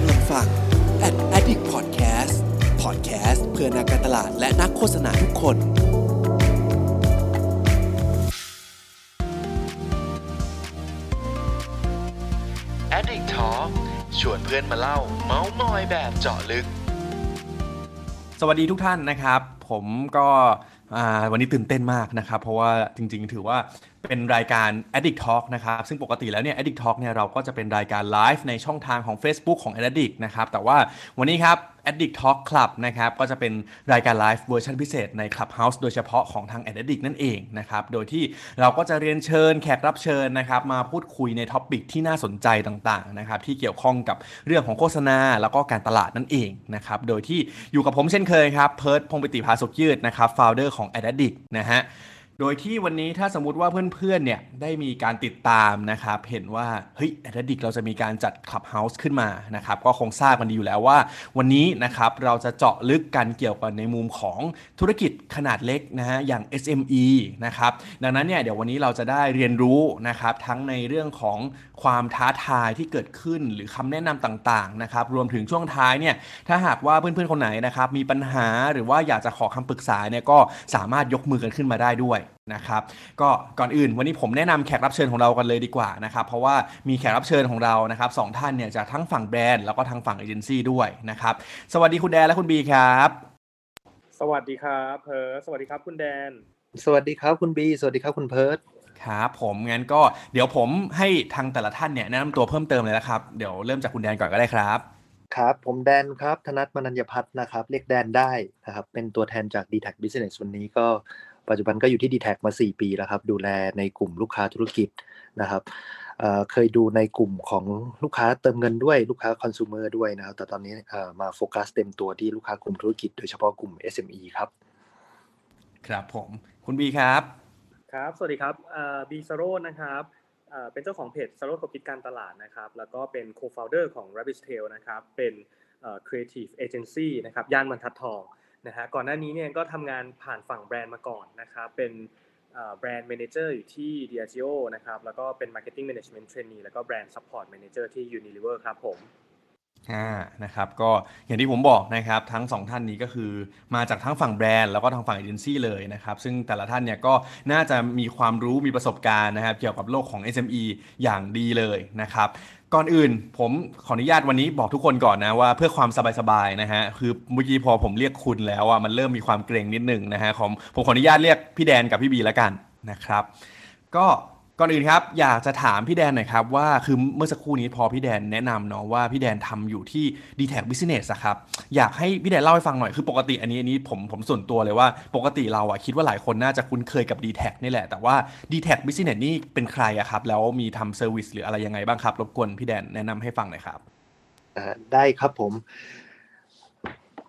กำลังฟัง Ad Addict Podcast Podcast เพื่อนักการตลาดและนักโฆษณาทุกคน Addict Talk ชวนเพื่อนมาเล่า เมาส์มอยแบบเจาะลึก สวัสดีทุกท่านนะครับ ผมก็อ่า วันนี้ตื่นเต้นมากนะครับ เพราะว่าจริงๆ ถือว่าเป็นรายการ Addict Talk นะครับ ซึ่งปกติแล้วเนี่ย Addict Talk เนี่ยเราก็จะเป็นรายการไลฟ์ในช่องทางของ Facebook ของ Addict นะครับ แต่ว่าวันนี้ครับ Addict Talk Club นะครับก็จะเป็นรายการ live version พิเศษใน Clubhouse โดยเฉพาะของทาง Addict นั่นเองนะครับโดยที่เราก็จะเรียนเชิญแขกรับเชิญนะครับมาพูดคุยใน topic ที่น่าสนใจต่างๆนะครับที่เกี่ยวข้องกับเรื่องของโฆษณาแล้วก็การตลาดนั่นเองนะครับโดยที่อยู่กับผมเช่นเคยครับเพิร์ดพงปิติภาสุกยืดนะครับ founder ของ Addict นะฮะ โดยที่วันนี้ถ้าสมมติว่าเพื่อนๆเนี่ยได้มีการติดตามนะครับ เห็นว่าเฮ้ย Addict เราจะมีการจัด Clubhouse ขึ้นมานะครับก็คงทราบกันดีอยู่แล้วว่า วันนี้นะครับเราจะเจาะลึกกันเกี่ยวกับในมุมของธุรกิจขนาดเล็กนะฮะอย่าง SME นะครับดังนั้นเนี่ยเดี๋ยววันนี้เราจะได้เรียนรู้นะครับทั้งในเรื่องของ ความท้าทายที่เกิดขึ้นหรือคำแนะนำต่างๆนะครับรวมถึงช่วงท้ายเนี่ยถ้าหากว่าเพื่อนๆคนไหนนะครับมีปัญหาหรือว่าอยากจะขอคำปรึกษาเนี่ยก็สามารถยกมือกันขึ้นมาได้ด้วยนะครับก็ก่อนอื่นวันนี้ผมแนะนำแขกรับเชิญของเรากันเลยดีกว่านะครับเพราะว่ามีแขกรับเชิญของเรานะครับสองท่านเนี่ยจากทั้งฝั่งแบรนด์แล้วก็ทางฝั่งเอเจนซี่ด้วยนะครับสวัสดีคุณแดนและคุณบีครับสวัสดีครับเพิร์สสวัสดีครับคุณแดน สวัสดีครับคุณบี สวัสดีครับคุณเพิร์ด ครับผมงั้นก็เดี๋ยวผมให้ทางแต่ละท่านเนี่ยแนะนำตัวเพิ่มเติมเลยนะครับเดี๋ยวเริ่มจากคุณแดนก่อนก็ได้ครับ ครับ ผมแดนครับ ธนัทมนัญญพัฒน์นะครับ เรียกแดนได้นะครับ เป็นตัวแทนจาก d t แท Business วันนี้ก็ปัจจุบันก็อยู่ที่ d t แทมา 4 ปีแล้วครับ ดูแลในกลุ่มลูกค้าธุรกิจนะครับเอ่อเคยดูในกลุ่มของลูกค้าเติมเงินด้วยลูกค้าคอน sumer ด้วยนะครับ แต่ตอนนี้เอ่อมาโฟกัสเต็มตัวที่ลูกค้ากลุ่มธุรกิจ โดยเฉพาะกลุ่ม SME ครับ ครับผม คุณบีครับ ครับ สวัสดีครับบีซาโรนะครับเอ่อเป็นเจ้าของเพจซาโรคคิดการตลาดนะครับ แล้วก็เป็น co-founder ของ Rabbit Tail นะครับ เป็น creative agency นะครับ ย่านบรรทัดทองนะฮะ ก่อนหน้านี้เนี่ยก็ทำงานผ่านฝั่งแบรนด์มาก่อนนะครับ เป็นแบรนด์ manager อยู่ที่ Diageo นะครับ แล้วก็เป็น marketing management trainee แล้วก็แบรนด์ support manager ที่ Unilever ครับผม อ่านะครับก็อย่างที่ผมบอกนะครับทั้งสองท่านนี้ก็คือมาจากทั้งฝั่งแบรนด์แล้วก็ทางฝั่งเอเจนซี่เลยนะครับซึ่งแต่ละท่านเนี่ยก็น่าจะมีความรู้มีประสบการณ์นะครับเกี่ยวกับโลกของ SME อย่างดีเลยนะครับก่อนอื่นผมขออนุญาตวันนี้บอกทุกคนก่อนนะว่าเพื่อความสบายๆนะฮะคือเมื่อกี้พอผมเรียกคุณแล้วอะมันเริ่มมีความเกรงนิดนึงนะฮะผมผมขออนุญาตเรียกพี่แดนกับพี่บีแล้วกันนะครับ ก็ ก่อนอื่นครับอยากจะถามพี่แดนหน่อยครับว่าคือเมื่อสักครู่นี้พอพี่แดนแนะนำเนาะว่าพี่แดนทำอยู่ที่ d t แท Business อะครับอยากให้พี่แดนเล่าให้ฟังหน่อยคือปกติอันนี้อันนี้ผมผมส่วนตัวเลยว่าปกติเราอะคิดว่าหลายคนน่าจะคุ้นเคยกับ d t แทนี่แหละ แต่ว่า dtac Business นี่เป็นใครอะครับ แล้วมีทำ service หรืออะไรยังไงบ้างครับ รบกวนพี่แดนแนะนำให้ฟังหน่อยครับได้ครับผม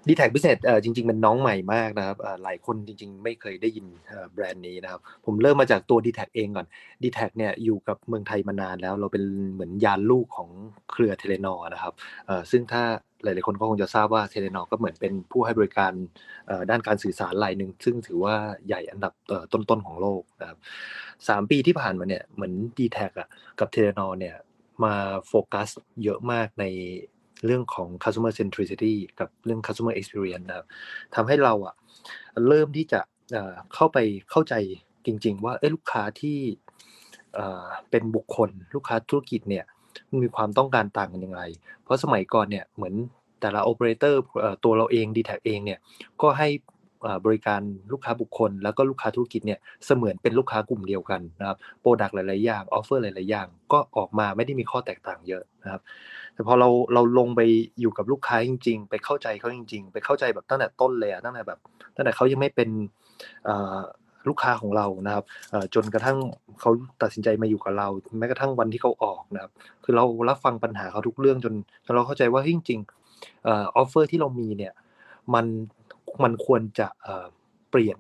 dtac Business เอ่อจริงๆเป็นน้องใหม่มากนะครับเอ่อหลายคนจริง ๆ ไม่เคยได้ยินเอ่อแบรนด์นี้นะครับ ผมเริ่มมาจากตัว d t แทเองก่อน d t แทเนี่ยอยู่กับเมืองไทยมานานแล้ว เราเป็นเหมือนยานลูกของเครือ Telenor นะครับเอ่อซึ่งถ้าหลาย ๆ คนก็คงจะทราบว่า Telenor ก็เหมือนเป็นผู้ให้บริการอ่อด้านการสื่อสารรายหนึ่ง ซึ่งถือว่าใหญ่อันดับเอ่อต้น ๆ ของโลกนะครับสามปีที่ผ่านมาเนี่ยเหมือน d t แทอะกับ Telenor เนี่ยมาโฟกัสเยอะมากใน เรื่องของ customer centricity กับเรื่อง customer experience นะครับทำให้เราอะเริ่มที่จะเข้าไปเข้าใจจริง ๆ ว่าเอ้ลูกค้าที่เป็นบุคคล ลูกค้าธุรกิจเนี่ยมีความต้องการต่างกันอย่างไรเพราะสมัยก่อนเนี่ยเหมือนแต่ละโอเปอเรเตอร์ตัวเราเอง d t แทเองเนี่ยก็ให้บริการลูกค้าบุคคล แล้วก็ลูกค้าธุรกิจเนี่ยเสมือนเป็นลูกค้ากลุ่มเดียวกันนะครับ product หลาย ๆ อย่าง offer หลาย ๆ อย่าง ก็ออกมาไม่ได้มีข้อแตกต่างเยอะนะครับ แต่พอเราเราลงไปอยู่กับลูกค้าจริง ๆ ไปเข้าใจเขาจริง ๆ ไปเข้าใจแบบตั้งแต่ต้นเลยอะตั้งแต่แบบตั้งแต่เขายังไม่เป็นลูกค้าของเรานะครับจนกระทั่งเขาตัดสินใจมาอยู่กับเราแม้กระทั่งวันที่เขาออกนะครับ คือเรารับฟังปัญหาเขาทุกเรื่องจนจนเราเข้าใจว่าจริงๆ offer ที่เรามีเนี่ยมันมันควรจะเปลี่ยน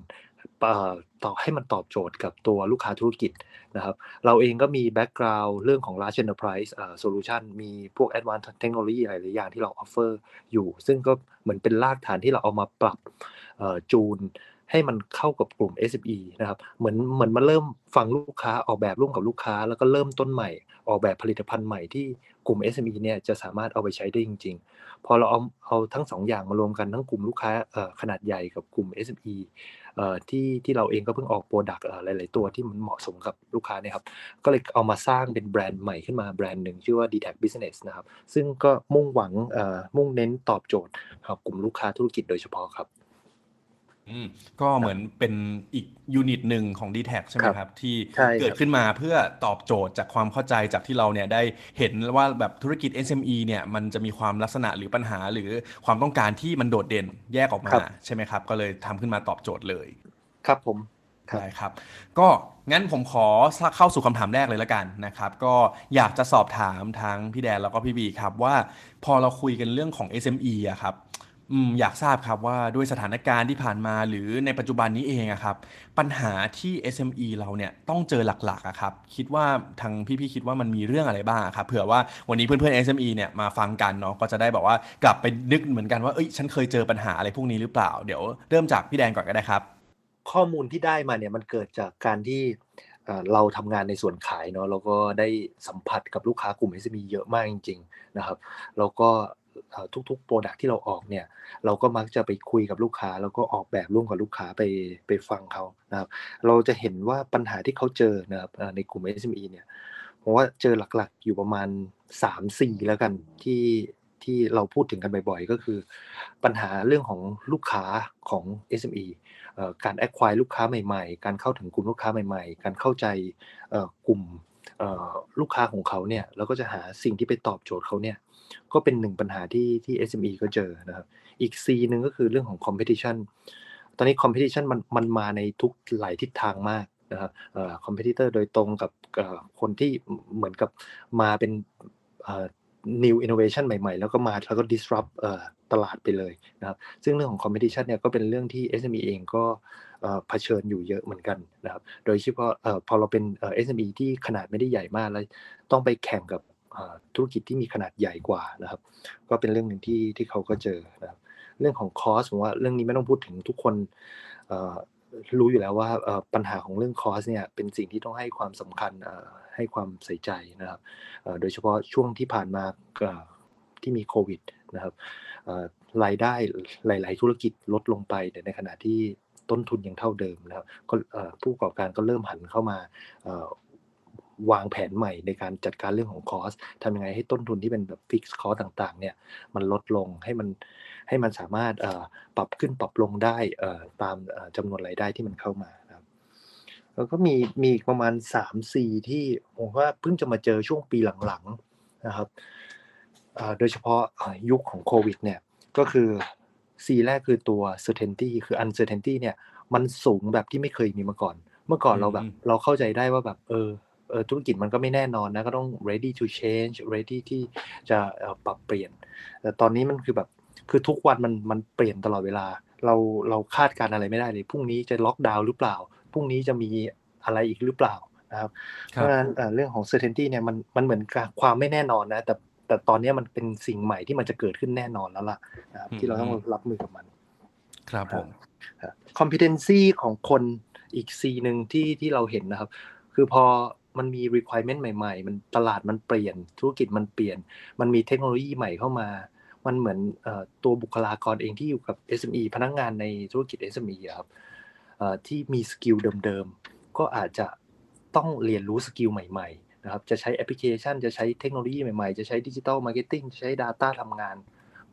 ต่อให้มันตอบโจทย์กับตัวลูกค้าธุรกิจนะครับ เราเองก็มี background เรื่องของ large enterprise solution มีพวก advanced technology หลายๆอย่างที่เรา offer อยู่ ซึ่งก็เหมือนเป็นรากฐานที่เราเอามาปรับจูน ให้มันเข้ากับกลุ่ม SME นะครับเหมือนเหมือนมาเริ่มฟังลูกค้าออกแบบร่วมกับลูกค้า แล้วก็เริ่มต้นใหม่ ออกแบบผลิตภัณฑ์ใหม่ที่กลุ่ม SME เนี่ยจะสามารถเอาไปใช้ได้จริง ๆ พอเราเอาเอาทั้งสองอย่างมารวมกันทั้งกลุ่มลูกค้าขนาดใหญ่กับกลุ่ม SME ที่ที่เราเองก็เพิ่งออก product หลาย ๆ ตัวที่มันเหมาะสมกับลูกค้าเนี่ยครับก็เลยเอามาสร้างเป็นแบรนด์ใหม่ขึ้นมาแบรนด์หนึ่งชื่อว่า d t a c Business นะครับซึ่งก็มุ่งหวังมุ่งเน้นตอบโจทย์กลุ่มลูกค้าธุรกิจโดยเฉพาะครับ ก็เหมือนเป็นอีกยูนิตหนึ่งของ d t แทใช่ไหมครับ ที่เกิดขึ้นมาเพื่อตอบโจทย์จากความเข้าใจจากที่เราเนี่ยได้เห็นว่าแบบธุรกิจ SME เนี่ยมันจะมีความลักษณะหรือปัญหาหรือความต้องการที่มันโดดเด่นแยกออกมาใช่ไหมครับ ก็เลยทำขึ้นมาตอบโจทย์เลย ครับผมใช่ครับ ก็งั้นผมขอเข้าสู่คำถามแรกเลยละกันนะครับ ก็อยากจะสอบถามทั้งพี่แดนแล้วก็พี่บีครับว่าพอเราคุยกันเรื่องของ SME อะครับ อืมอยากทราบครับว่าด้วยสถานการณ์ที่ผ่านมาหรือในปัจจุบันนี้เองอะครับ ปัญหาที่ SME เราเนี่ยต้องเจอหลักๆอะครับ คิดว่าทางพี่ๆคิดว่ามันมีเรื่องอะไรบ้างครับเผื่อว่าวันนี้เพื่อนๆ SME เนี่ยมาฟังกันเนาะก็จะได้บอกว่ากลับไปนึกเหมือนกันว่าเอ้ยฉันเคยเจอปัญหาอะไรพวกนี้หรือเปล่า เดี๋ยวเริ่มจากพี่แดงก่อนก็ได้ครับ ข้อมูลที่ได้มาเนี่ยมันเกิดจากการที่เราทำงานในส่วนขายเนาะแล้วก็ได้สัมผัสกับลูกค้ากลุ่ม SME เยอะมากจริง ๆ นะครับ แล้วก็ ทุกๆโปรดักที่เราออกเนี่ย เราก็มักจะไปคุยกับลูกค้า แล้วก็ออกแบบร่วมกับลูกค้าไปไปฟังเขานะครับ เราจะเห็นว่าปัญหาที่เขาเจอนะครับในกลุ่ม SME เนี่ยผมว่าเจอหลักๆอยู่ประมาณ 3-4 แล้วกันที่ที่เราพูดถึงกันบ่อยๆ ก็คือ ปัญหาเรื่องของลูกค้าของ SME การแอคควายลูกค้าใหม่ๆ การเข้าถึงกลุ่มลูกค้าใหม่ๆ การเข้าใจกลุ่มลูกค้าของเขาเนี่ยแล้วก็จะหาสิ่งที่ไปตอบโจทย์เขาเนี่ย ก็เป็นหนึ่งปัญหาที่ที่ SME ก็เจอนะครับ อีก C หนึ่งก็คือเรื่องของ competition ตอนนี้ competition มันมันมาในทุกหลายทิศทางมากนะครับเอ่อ competitor โดยตรงกับคนที่เหมือนกับมาเป็น new innovation ใหม่ ๆ แล้วก็มาแล้วก็ disrupt ตลาดไปเลยนะครับ ซึ่งเรื่องของ competition เนี่ยก็เป็นเรื่องที่ SME เองก็เผชิญอยู่เยอะเหมือนกันนะครับ โดยเฉพาะพอเราเป็น SME ที่ขนาดไม่ได้ใหญ่มากแล้วต้องไปแข่งกับ ธุรกิจที่มีขนาดใหญ่กว่านะครับ ก็เป็นเรื่องหนึ่งที่ที่เขาก็เจอนะครับเรื่องของคอสผมว่าเรื่องนี้ไม่ต้องพูดถึงทุกคนรู้อยู่แล้วว่าปัญหาของเรื่องคอสเนี่ยเป็นสิ่งที่ต้องให้ความสำคัญให้ความใส่ใจนะครับโดยเฉพาะช่วงที่ผ่านมาที่มีโควิดนะครับรายได้หลาย ๆ ธุรกิจลดลงไปแต่ในขณะที่ต้นทุนยังเท่าเดิมนะครับก็ผู้ประกอบการก็เริ่มหันเข้ามา วางแผนใหม่ในการจัดการเรื่องของคอสทำยังไงให้ต้นทุนที่เป็นแบบฟิกซ์คอสต่างๆ เนี่ย มันลดลงให้มันให้มันสามารถปรับขึ้นปรับลงได้ตามจำนวนรายได้ที่มันเข้ามาครับ แล้วก็มีมีประมาณ 3 4 ที่ผมว่าเพิ่งจะมาเจอช่วงปีหลังๆนะครับโดยเฉพาะยุคของโควิดเนี่ยก็คือ C แรกคือตัว certainty คือ uncertainty เนี่ยมันสูงแบบที่ไม่เคยมีมาก่อน เมื่อก่อนเราแบบ เราเข้าใจได้ว่าแบบเออเออ ธุรกิจมันก็ไม่แน่นอนนะก็ต้อง ready to change ready ที่จะปรับเปลี่ยนแต่ตอนนี้มันคือแบบคือทุกวันมันมันเปลี่ยนตลอดเวลา เราเราคาดการอะไรไม่ได้เลยพรุ่งนี้จะล็อกดาวน์หรือเปล่าพรุ่งนี้จะมีอะไรอีกหรือเปล่านะครับเพราะฉะนั้นเรื่องของ certainty เนี่ยมันมันเหมือนความไม่แน่นอนนะแต่แต่ตอนนี้มันเป็นสิ่งใหม่ที่มันจะเกิดขึ้นแน่นอนแล้วล่ะนะครับที่เราต้องรับมือกับมัน ครับผม competency ของคนอีก C หนึ่งที่ที่เราเห็นนะครับ คือพอ มันมี requirement ใหม่ๆ มันตลาดมันเปลี่ยน ธุรกิจมันเปลี่ยน มันมีเทคโนโลยีใหม่เข้ามา มันเหมือนตัวบุคลากรเองที่อยู่กับ SME พนักงานในธุรกิจ SME ครับที่มี skill เดิมๆ ก็อาจจะต้องเรียนรู้ skill ใหม่ๆนะครับ จะใช้แอปพลิเคชัน จะใช้เทคโนโลยีใหม่ๆ จะใช้ digital marketing จะใช้ Data ทำงาน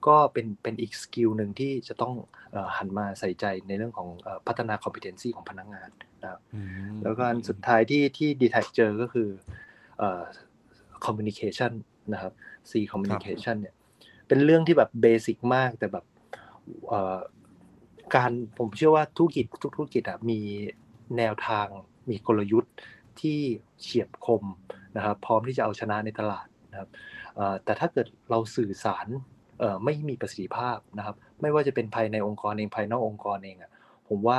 ก็เป็นเป็นอีก skill หนึ่งที่จะต้องหันมาใส่ใจในเรื่องของพัฒนา competency ของพนักงานนะครับแล้วก็อันสุดท้ายที่ที่ดีแทคเจอก็คือ communication นะครับ C communication เนี่ยเป็นเรื่องที่แบบเบสิกมากแต่แบบการผมเชื่อว่าธุรกิจทุกธุรกิจอะมีแนวทางมีกลยุทธ์ที่เฉียบคมนะครับ พร้อมที่จะเอาชนะในตลาดนะครับแต่ถ้าเกิดเราสื่อสาร ไม่มีประสิทธิภาพนะครับ ไม่ว่าจะเป็นภายในองค์กรเองภายนอกองค์กรเองอะผมว่า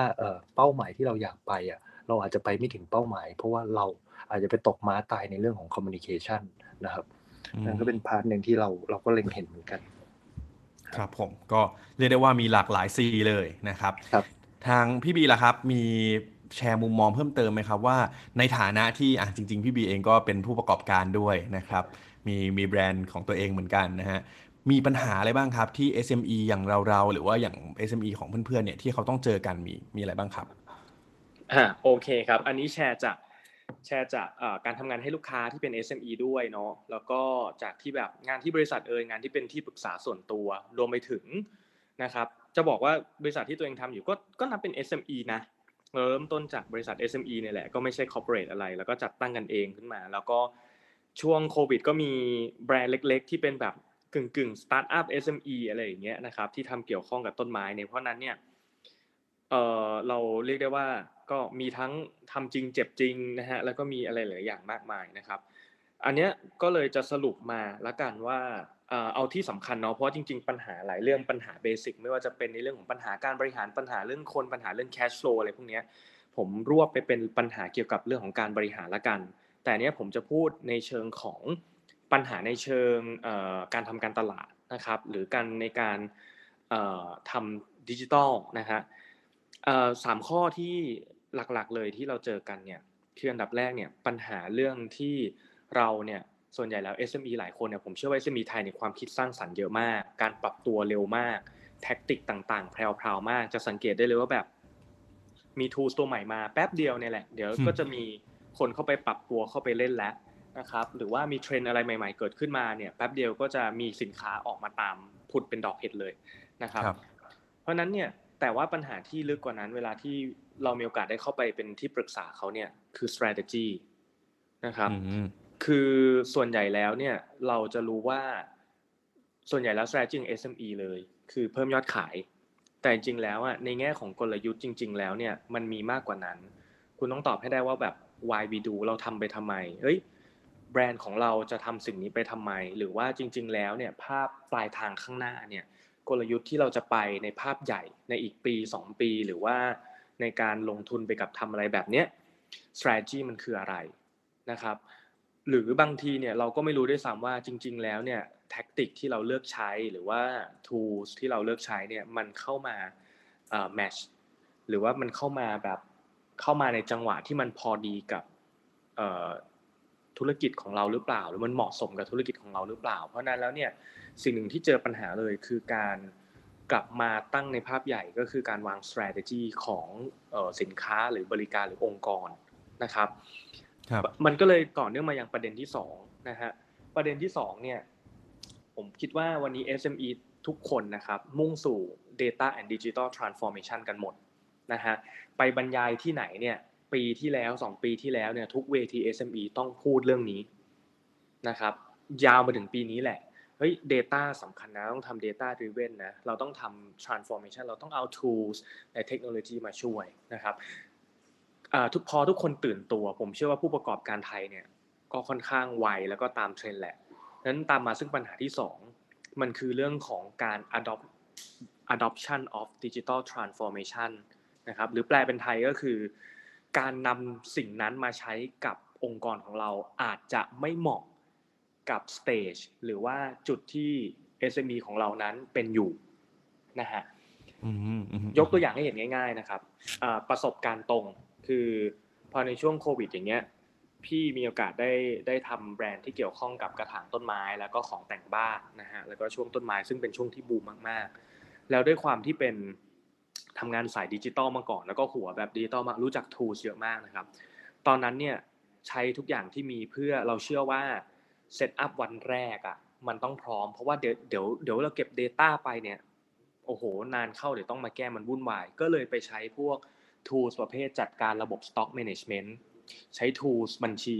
เป้าหมายที่เราอยากไปอะเราอาจจะไปไม่ถึงเป้าหมาย เพราะว่าเราอาจจะไปตกม้าตายในเรื่องของ communication นะครับนั่นก็เป็น part หนึ่งที่เราเราก็เล็งเห็นเหมือนกัน ครับผมก็เรียกได้ว่ามีหลากหลายซีเลยนะครับครับ ทางพี่บีล่ะครับมีแชร์มุมมองเพิ่มเติมไหมครับว่าในฐานะที่อะจริง ๆ พี่บีเองก็เป็นผู้ประกอบการด้วยนะครับ มีมีแบรนด์ของตัวเองเหมือนกันนะฮะ มีปัญหาอะไรบ้างครับที่ SME อย่างเราๆหรือว่าอย่าง SME ของเพื่อนๆเนี่ยที่เขาต้องเจอกันมีมีอะไรบ้างครับอ่าโอเคครับ อันนี้แชร์จากแชร์จากการทำงานให้ลูกค้าที่เป็น SME ด้วยเนาะแล้วก็จากที่แบบงานที่บริษัทเอ่ยงานที่เป็นที่ปรึกษาส่วนตัวรวมไปถึงนะครับจะบอกว่าบริษัทที่ตัวเองทำอยู่ก็ก็นับเป็น SME นะเริ่มต้นจากบริษัท SME เนี่ยแหละก็ไม่ใช่ corporate อะไร แล้วก็จัดตั้งกันเองขึ้นมา แล้วก็ช่วงโควิด ก็มีแบรนด์เล็ก ๆ ที่เป็นแบบ กึ่งกึ่ง startup SME อะไรอย่างเงี้ยนะครับที่ทำเกี่ยวข้องกับต้นไม้เนี่ยเพราะนั้นเนี่ยเออเราเรียกได้ว่าก็มีทั้งทำจริงเจ็บจริงนะฮะแล้วก็มีอะไรหลายอย่างมากมายนะครับ อันเนี้ยก็เลยจะสรุปมาละกันว่าเอาที่สำคัญเนาะเพราะจริง ๆ ปัญหาหลายเรื่องปัญหา basic ไม่ว่าจะเป็นในเรื่องของปัญหาการบริหารปัญหาเรื่องคนปัญหาเรื่อง cash flow อะไรพวกเนี้ยผมรวบไปเป็นปัญหาเกี่ยวกับเรื่องของการบริหารละกัน แต่เนี้ยผมจะพูดในเชิงของ ปัญหาในเชิงการทำการตลาดนะครับหรือการในการทำดิจิทัลนะฮะสามข้อที่หลักๆเลยที่เราเจอกันเนี่ยคืออันดับแรกเนี่ยปัญหาเรื่องที่เราเนี่ยส่วนใหญ่แล้ว SME หลายคนเนี่ยผมเชื่อว่า SME ไทยในความคิดสร้างสรรค์เยอะมาก การปรับตัวเร็วมาก แท็กติกต่างๆ แพรวๆมาก จะสังเกตได้เลยว่าแบบมีทูสตัวใหม่มาแป๊บเดียวเนี่ยแหละ เดี๋ยวก็จะมีคนเข้าไปปรับตัวเข้าไปเล่นแล้ว นะครับหรือว่ามีเทรนอะไรใหม่ๆ เกิดขึ้นมาเนี่ยแป๊บเดียวก็จะมีสินค้าออกมาตามผุดเป็นดอกเห็ดเลยนะครับ เพราะนั้นเนี่ยแต่ว่าปัญหาที่ลึกกว่านั้น เวลาที่เรามีโอกาสได้เข้าไปเป็นที่ปรึกษาเขาเนี่ยคือ strategy นะครับคือส่วนใหญ่แล้วเนี่ยเราจะรู้ว่าส่วนใหญ่แล้ว strategy SME เลย คือเพิ่มยอดขาย แต่จริงแล้วอะในแง่ของกลยุทธ์จริง ๆ แล้วเนี่ยมันมีมากกว่านั้น คุณต้องตอบให้ได้ว่าแบบ why we do เราทำไปทำไมเฮ้ยแบ รนด์ของเราจะทำสิ่งนี้ไปทำไม หรือว่าจริง ๆ แล้วเนี่ยภาพปลายทางข้างหน้าเนี่ยกลยุทธ์ที่เราจะไปในภาพใหญ่ในอีกปี 2 ปี หรือว่าในการลงทุนไปกับทำอะไรแบบเนี้ย strategy มันคืออะไรนะครับหรือบางทีเนี่ยเราก็ไม่รู้ด้วยซ้ำว่าจริง ๆ แล้วเนี่ยแท็กติกที่เราเลือกใช้หรือว่า tools ที่เราเลือกใช้เนี่ยมันเข้ามาเอ่อ match หรือว่ามันเข้ามาแบบเข้ามาในจังหวะที่มันพอดีกับเอ่อ ธุรกิจของเราหรือเปล่า หรือมันเหมาะสมกับธุรกิจของเราหรือเปล่า เพราะนั้นแล้วเนี่ยสิ่งหนึ่งที่เจอปัญหาเลยคือการกลับมาตั้งในภาพใหญ่ก็คือการวาง strategy ของสินค้าหรือบริการหรือองค์กรนะครับมันก็เลยต่อเนื่องมาอย่างประเด็นที่2นะฮะประเด็นที่2เนี่ยผมคิดว่าวันนี้ SME ทุกคนนะครับมุ่งสู่ data and digital transformation กันหมดนะฮะไปบรรยายที่ไหนเนี่ย ปีที่แล้ว2ปีที่แล้วเนี่ยทุกเวที SME ต้องพูดเรื่องนี้นะครับ ยาวมาถึงปีนี้แหละเฮ้ย Data สำคัญนะต้องทำ Data driven นะเราต้องทำ transformation เราต้องเอา tools ในเทคโนโลยีมาช่วยนะครับทุกพอทุกคนตื่นตัว ผมเชื่อว่าผู้ประกอบการไทยเนี่ยก็ค่อนข้างไวแล้วก็ตามเทรนแหละนั้นตามมาซึ่งปัญหาที่ 2 มันคือเรื่องของการ adopt adoption of digital transformation นะครับหรือแปลเป็นไทยก็คือ การนำสิ่งนั้นมาใช้กับองค์กรของเราอาจจะไม่เหมาะกับ stage หรือว่าจุดที่ SME ของเรานั้นเป็นอยู่นะฮะยกตัวอย่างให้เห็นง่าย ๆนะครับประสบการณ์ตรงคือพอในช่วงโควิด อย่างเงี้ยพี่มีโอกาสได้ได้ทำแบรนด์ที่เกี่ยวข้องกับกระถางต้นไม้แล้วก็ของแต่งบ้านนะฮะแล้วก็ช่วงต้นไม้ซึ่งเป็นช่วงที่บูมมากๆ แล้วด้วยความที่เป็น ทำงานสายดิจิตอลมาก่อน แล้วก็หัวแบบดิจิตอลมารู้จัก tools เยอะมากนะครับ ตอนนั้นเนี่ยใช้ทุกอย่างที่มีเพื่อเราเชื่อว่า set up วันแรกอะมันต้องพร้อมเพราะว่าเดี๋ยวเดี๋ยวเดี๋ยวเราเก็บ Data ไปเนี่ยโอ้โห นานเข้าเดี๋ยวต้องมาแก้มันวุ่นวาย ก็เลยไปใช้พวก tools ประเภทจัดการระบบ stock management ใช้ tools บัญชี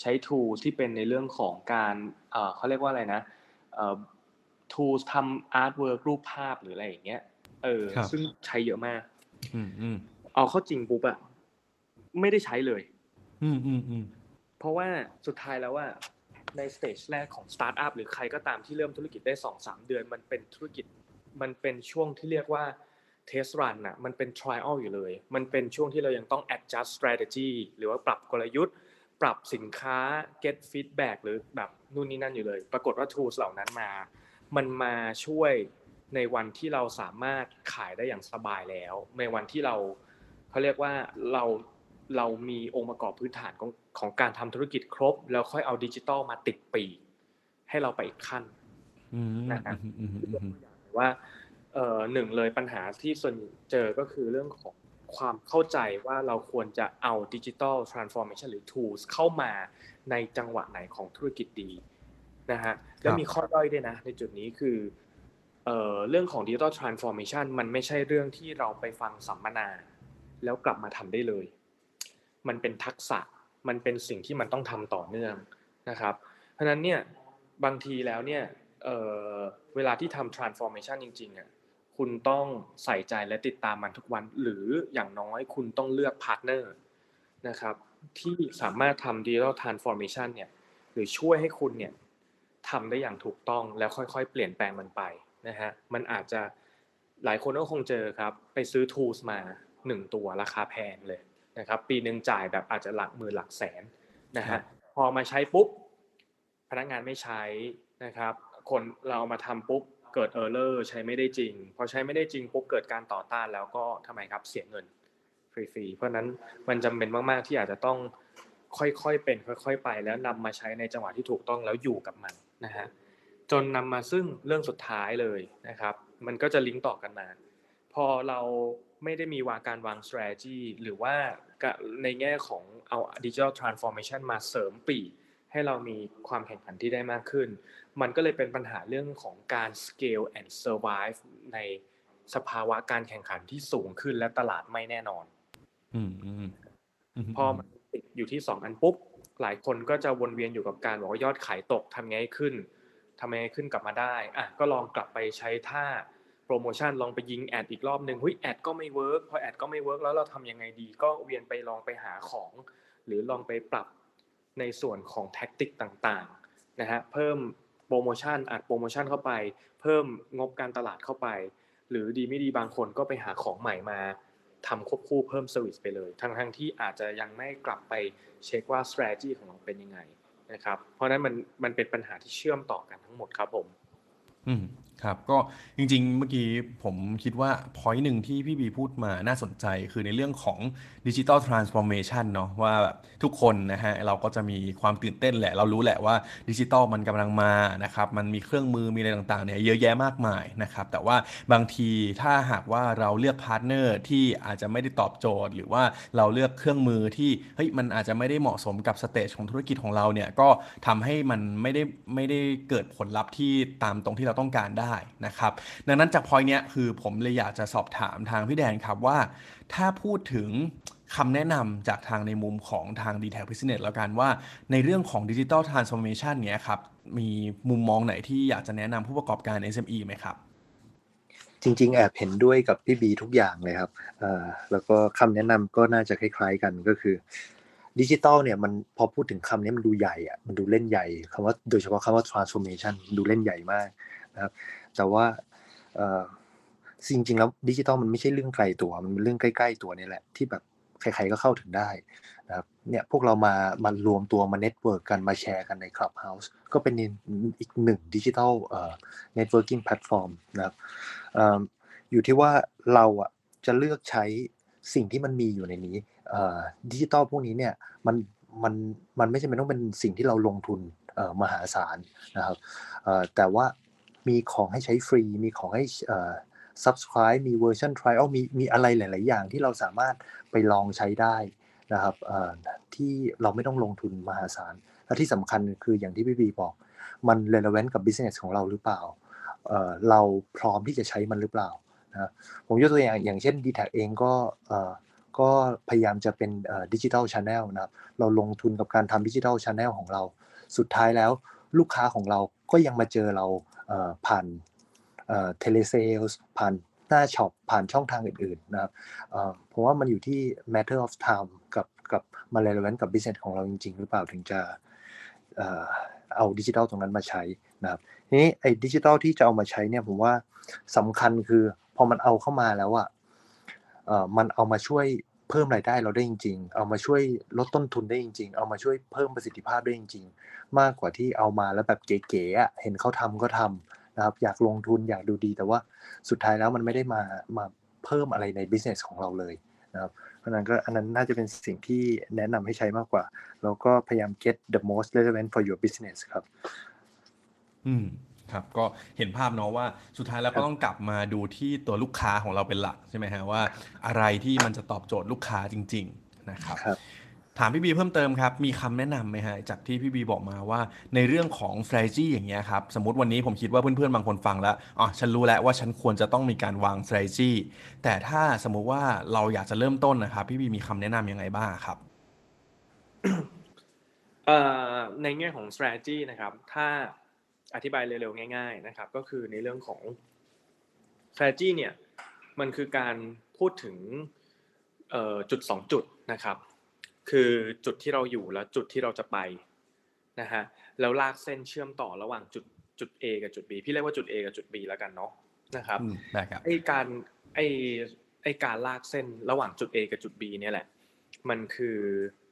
ใช้ tools ที่เป็นในเรื่องของการเออเขาเรียกว่าอะไรนะเออ tools ทำ artwork รูปภาพหรืออะไรอย่างเงี้ย เออ ซึ่งใช้เยอะมากเอาเข้าจริงปุ๊บอะไม่ได้ใช้เลยเพราะว่าสุดท้ายแล้วว่าใน stage แรกของสตาร์ทอัพหรือใครก็ตามที่เริ่มธุรกิจได้สองสามเดือน มันเป็นธุรกิจมันเป็นช่วงที่เรียกว่า test run อะมันเป็น trial อยู่เลย มันเป็นช่วงที่เรายังต้อง adjust strategy หรือว่าปรับกลยุทธ์ ปรับสินค้า get feedback หรือแบบนู่นนี่นั่นอยู่เลย ปรากฏว่า tools เหล่านั้นมา มันมาช่วย ในวันที่เราสามารถขายได้อย่างสบายแล้ว ในวันที่เราเขาเรียกว่าเราเรามีองค์ประกอบพื้นฐานของของการทำธุรกิจครบ แล้วค่อยเอาดิจิตอลมาติดปีกให้เราไปอีกขั้นอืมนะครับอืมอืมอืมอืมว่าเอ่อหนึ่งเลยปัญหาที่ส่วนเจอก็คือเรื่องของความเข้าใจว่าเราควรจะเอาดิจิ t a ลทรานส์ฟอร์เมชันหรือ tools เข้ามาในจังหวะไหนของธุรกิจดีนะฮะแล้วมีข้อด้อยด้วยนะในจุดนี้คือ เรื่องของดิจิ t a ลทรานส์ฟอร์เมชันมันไม่ใช่เรื่องที่เราไปฟังสัมมนา แล้วกลับมาทำได้เลย มันเป็นทักษะ มันเป็นสิ่งที่มันต้องทำต่อเนื่องนะครับ เพราะฉะนั้นเนี่ยบางทีแล้วเนี่ยเวลาที่ทำ transformation จริงๆอะคุณต้องใส่ใจและติดตามมันทุกวัน หรืออย่างน้อยคุณต้องเลือก partner นะครับที่สามารถทำ digital transformation เนี่ยหรือช่วยให้คุณเนี่ยทำได้อย่างถูกต้องแล้วค่อยๆ เปลี่ยนแปลงมันไป นะฮะมันอาจจะหลายคนก็คงเจอครับ ไปซื้อ tools มาหนึ่งตัวราคาแพงเลยนะครับ ปีหนึ่งจ่ายแบบอาจจะหลักหมื่นหลักแสนนะฮะพอมาใช้ปุ๊บ พนักงานไม่ใช้นะครับ คนเราเอามาทำปุ๊บเกิดเออร์เลอร์ใช้ไม่ได้จริง พอใช้ไม่ได้จริงปุ๊บเกิดการต่อต้านแล้วก็ทำไมครับเสียเงินฟรีๆเพราะฉะนั้นมันจำเป็นมากๆที่อาจจะต้องค่อยๆเป็น ค่อย ๆ ไปแล้วนำมาใช้ในจังหวะที่ถูกต้องแล้วอยู่กับมันนะฮะ จนนำมาซึ่งเรื่องสุดท้ายเลยนะครับ มันก็จะลิงก์ต่อกันมา พอเราไม่ได้มีวางการวาง strategy หรือว่าในแง่ของเอา digital transformation มาเสริมปีกให้เรามีความแข่งขันที่ได้มากขึ้น มันก็เลยเป็นปัญหาเรื่องของการ scale and survive ในสภาวะการแข่งขันที่สูงขึ้นและตลาดไม่แน่นอนอืมอืมอืมพอมันติดอยู่ที่2อันปุ๊บ หลายคนก็จะวนเวียนอยู่กับการบอกว่ายอดขายตกทำไงให้ขึ้น ทำไงให้ขึ้นกลับมาได้อะก็ลองกลับไปใช้ท่าโปรโมชั่นลองไปยิง ad อีกรอบหนึ่งเฮ้ย ad ก็ไม่ work พอ ad ก็ไม่ work แล้วเราทำยังไงดี ก็เวียนไปลองไปหาของ หรือลองไปปรับในส่วนของ tactic ต่างๆนะฮะเพิ่มโปรโมชั่นอัดโปรโมชั่นเข้าไป เพิ่มงบการตลาดเข้าไป หรือดีไม่ดีบางคนก็ไปหาของใหม่มาทำควบคู่เพิ่ม service ไปเลย ทั้งๆที่อาจจะยังไม่กลับไปเช็คว่า strategy ของเราเป็นยังไง นะครับ เพราะนั้นมันมันเป็นปัญหาที่เชื่อมต่อกันทั้งหมดครับผมอืม ครับ ก็จริงๆ เมื่อกี้ผมคิดว่า point หนึ่งที่พี่บีพูดมาน่าสนใจคือในเรื่องของดิจิ t a ลทรานส์ฟอร์เมชันเนาะว่าแบบทุกคนนะฮะเราก็จะมีความตื่นเต้นแหละ เรารู้แหละว่าดิจิ t a ลมันกำลังมานะครับ มันมีเครื่องมือมีอะไรต่างๆเนี่ยเยอะแยะมากมายนะครับ แต่ว่าบางทีถ้าหากว่าเราเลือก partner ที่อาจจะไม่ได้ตอบโจทย์ หรือว่าเราเลือกเครื่องมือที่เฮ้ยมันอาจจะไม่ได้เหมาะสมกับ stage ของธุรกิจของเราเนี่ยก็ทำให้มันไม่ได้ไม่ได้เกิดผลลัพธ์ที่ตามตรงที่เราต้องการได้นะครับ ดังนั้นจากพอยเนี้ยคือผมเลยอยากจะสอบถามทางพี่แดนครับว่า ถ้าพูดถึงคำแนะนำจากทางในมุมของทาง d t แท Business แล้วกันว่าในเรื่องของ Digital Transformation เนี้ยครับ มีมุมมองไหนที่อยากจะแนะนำผู้ประกอบการ SME ไหมครับ จริง ๆ แอบเห็นด้วยกับพี่บีทุกอย่างเลยครับแล้วก็คำแนะนำก็น่าจะคล้าย ๆ กันก็คือดิจิตอลเนี่ยมันพอพูดถึงคำนี้มันดูใหญ่อะมันดูเล่นใหญ่คำว่าโดยเฉพาะคำว่า transformation ดูเล่นใหญ่มาก นะครับ แต่ว่าจริงๆแล้วดิจิตอลมันไม่ใช่เรื่องไกลตัว มันเป็นเรื่องใกล้ๆตัวนี่แหละที่แบบใครๆก็เข้าถึงได้นะครับเนี่ยพวกเรามามารวมตัวมา network กันมาแชร์กันใน Clubhouse ก็เป็นอีกหนึ่งดิจิทัลเอ่อ networking platform นะครับอยู่ที่ว่าเราอะจะเลือกใช้สิ่งที่มันมีอยู่ในนี้เอ่อดิจิตอลพวกนี้เนี่ยมันมันมันไม่จำเป็นต้องเป็นสิ่งที่เราลงทุนเอ่อมหาศาลนะครับเอ่อแต่ว่า มีของให้ใช้ฟรี มีของให้เอ่อ subscribe มีเวอร์ชัน trial มีมีอะไรหลาย ๆ อย่างที่เราสามารถไปลองใช้ได้นะครับเอ่อที่เราไม่ต้องลงทุนมหาศาล และที่สำคัญคืออย่างที่พี่บีบอก มัน relevant กับ business ของเราหรือเปล่าเอ่อเราพร้อมที่จะใช้มันหรือเปล่านะผมยกตัวอย่างอย่างเช่น d t แทเองก็เอ่อก็พยายามจะเป็นดิจิทัลช n แนลนะครับ เราลงทุนกับการทำดิจิทัลช n แนลของเรา สุดท้ายแล้วลูกค้าของเรา ก็ยังมาเจอเราผ่าน telesales ผ่านหน้า shop ผ่านช่องทางอื่นๆนะครับผมว่ามันอยู่ที่ matter of time กับกับมา relevant กับ business ของเราจริง ๆ หรือเปล่าถึงจะเอาดิจิทัลตรงนั้นมาใช้นะครับทีนี้ไอ้ดิจิทัลที่จะเอามาใช้เนี่ยผมว่าสำคัญคือพอมันเอาเข้ามาแล้วอะเอ่อมันเอามาช่วย เพิ่มรายได้เราได้จริง ๆ เอามาช่วยลดต้นทุนได้จริง ๆ เอามาช่วยเพิ่มประสิทธิภาพได้จริง ๆ มากกว่าที่เอามาแล้วแบบเก๋ๆเห็นเขาทำก็ทำนะครับ อยากลงทุนอยากดูดี แต่ว่าสุดท้ายแล้วมันไม่ได้มามาเพิ่มอะไรใน business ของเราเลยนะครับเพราะนั้นก็อันนั้นน่าจะเป็นสิ่งที่แนะนำให้ใช้มากกว่า แล้วก็พยายาม get the most relevant for your business ครับ อืม ครับก็เห็นภาพเนาะว่าสุดท้ายแล้วก็ต้องกลับมาดูที่ตัวลูกค้าของเราเป็นหลักใช่ไหมฮะว่า อะไรที่มันจะตอบโจทย์ลูกค้าจริง ๆนะครับครับถามพี่บีเพิ่มเติมครับ มีคำแนะนำไหมฮะจากที่พี่บีบอกมาว่าในเรื่องของ strategy อย่างเงี้ยครับ สมมติวันนี้ผมคิดว่าเพื่อนๆ บางคนฟังแล้วอ๋อฉันรู้แล้วว่าฉันควรจะต้องมีการวาง strategy แต่ถ้าสมมุติว่าเราอยากจะเริ่มต้นนะครับ พี่บีมีคำแนะนำยังไงบ้างครับเอ่อในแง่ของ strategy นะครับ ถ้า อธิบายเร็วๆง่าย ๆนะครับ ก็คือในเรื่องของ strategy เนี่ยมันคือการพูดถึงเอ่อจุดสองจุดนะครับ คือจุดที่เราอยู่และจุดที่เราจะไปนะฮะแล้วลากเส้นเชื่อมต่อระหว่างจุดจุด A กับจุด B พี่เรียกว่าจุด A กับจุด B แล้วกันเนาะนะครับอืมได้ครับไอการไอไอการลากเส้นระหว่างจุด A กับจุด B เนี่ยแหละ มันคือ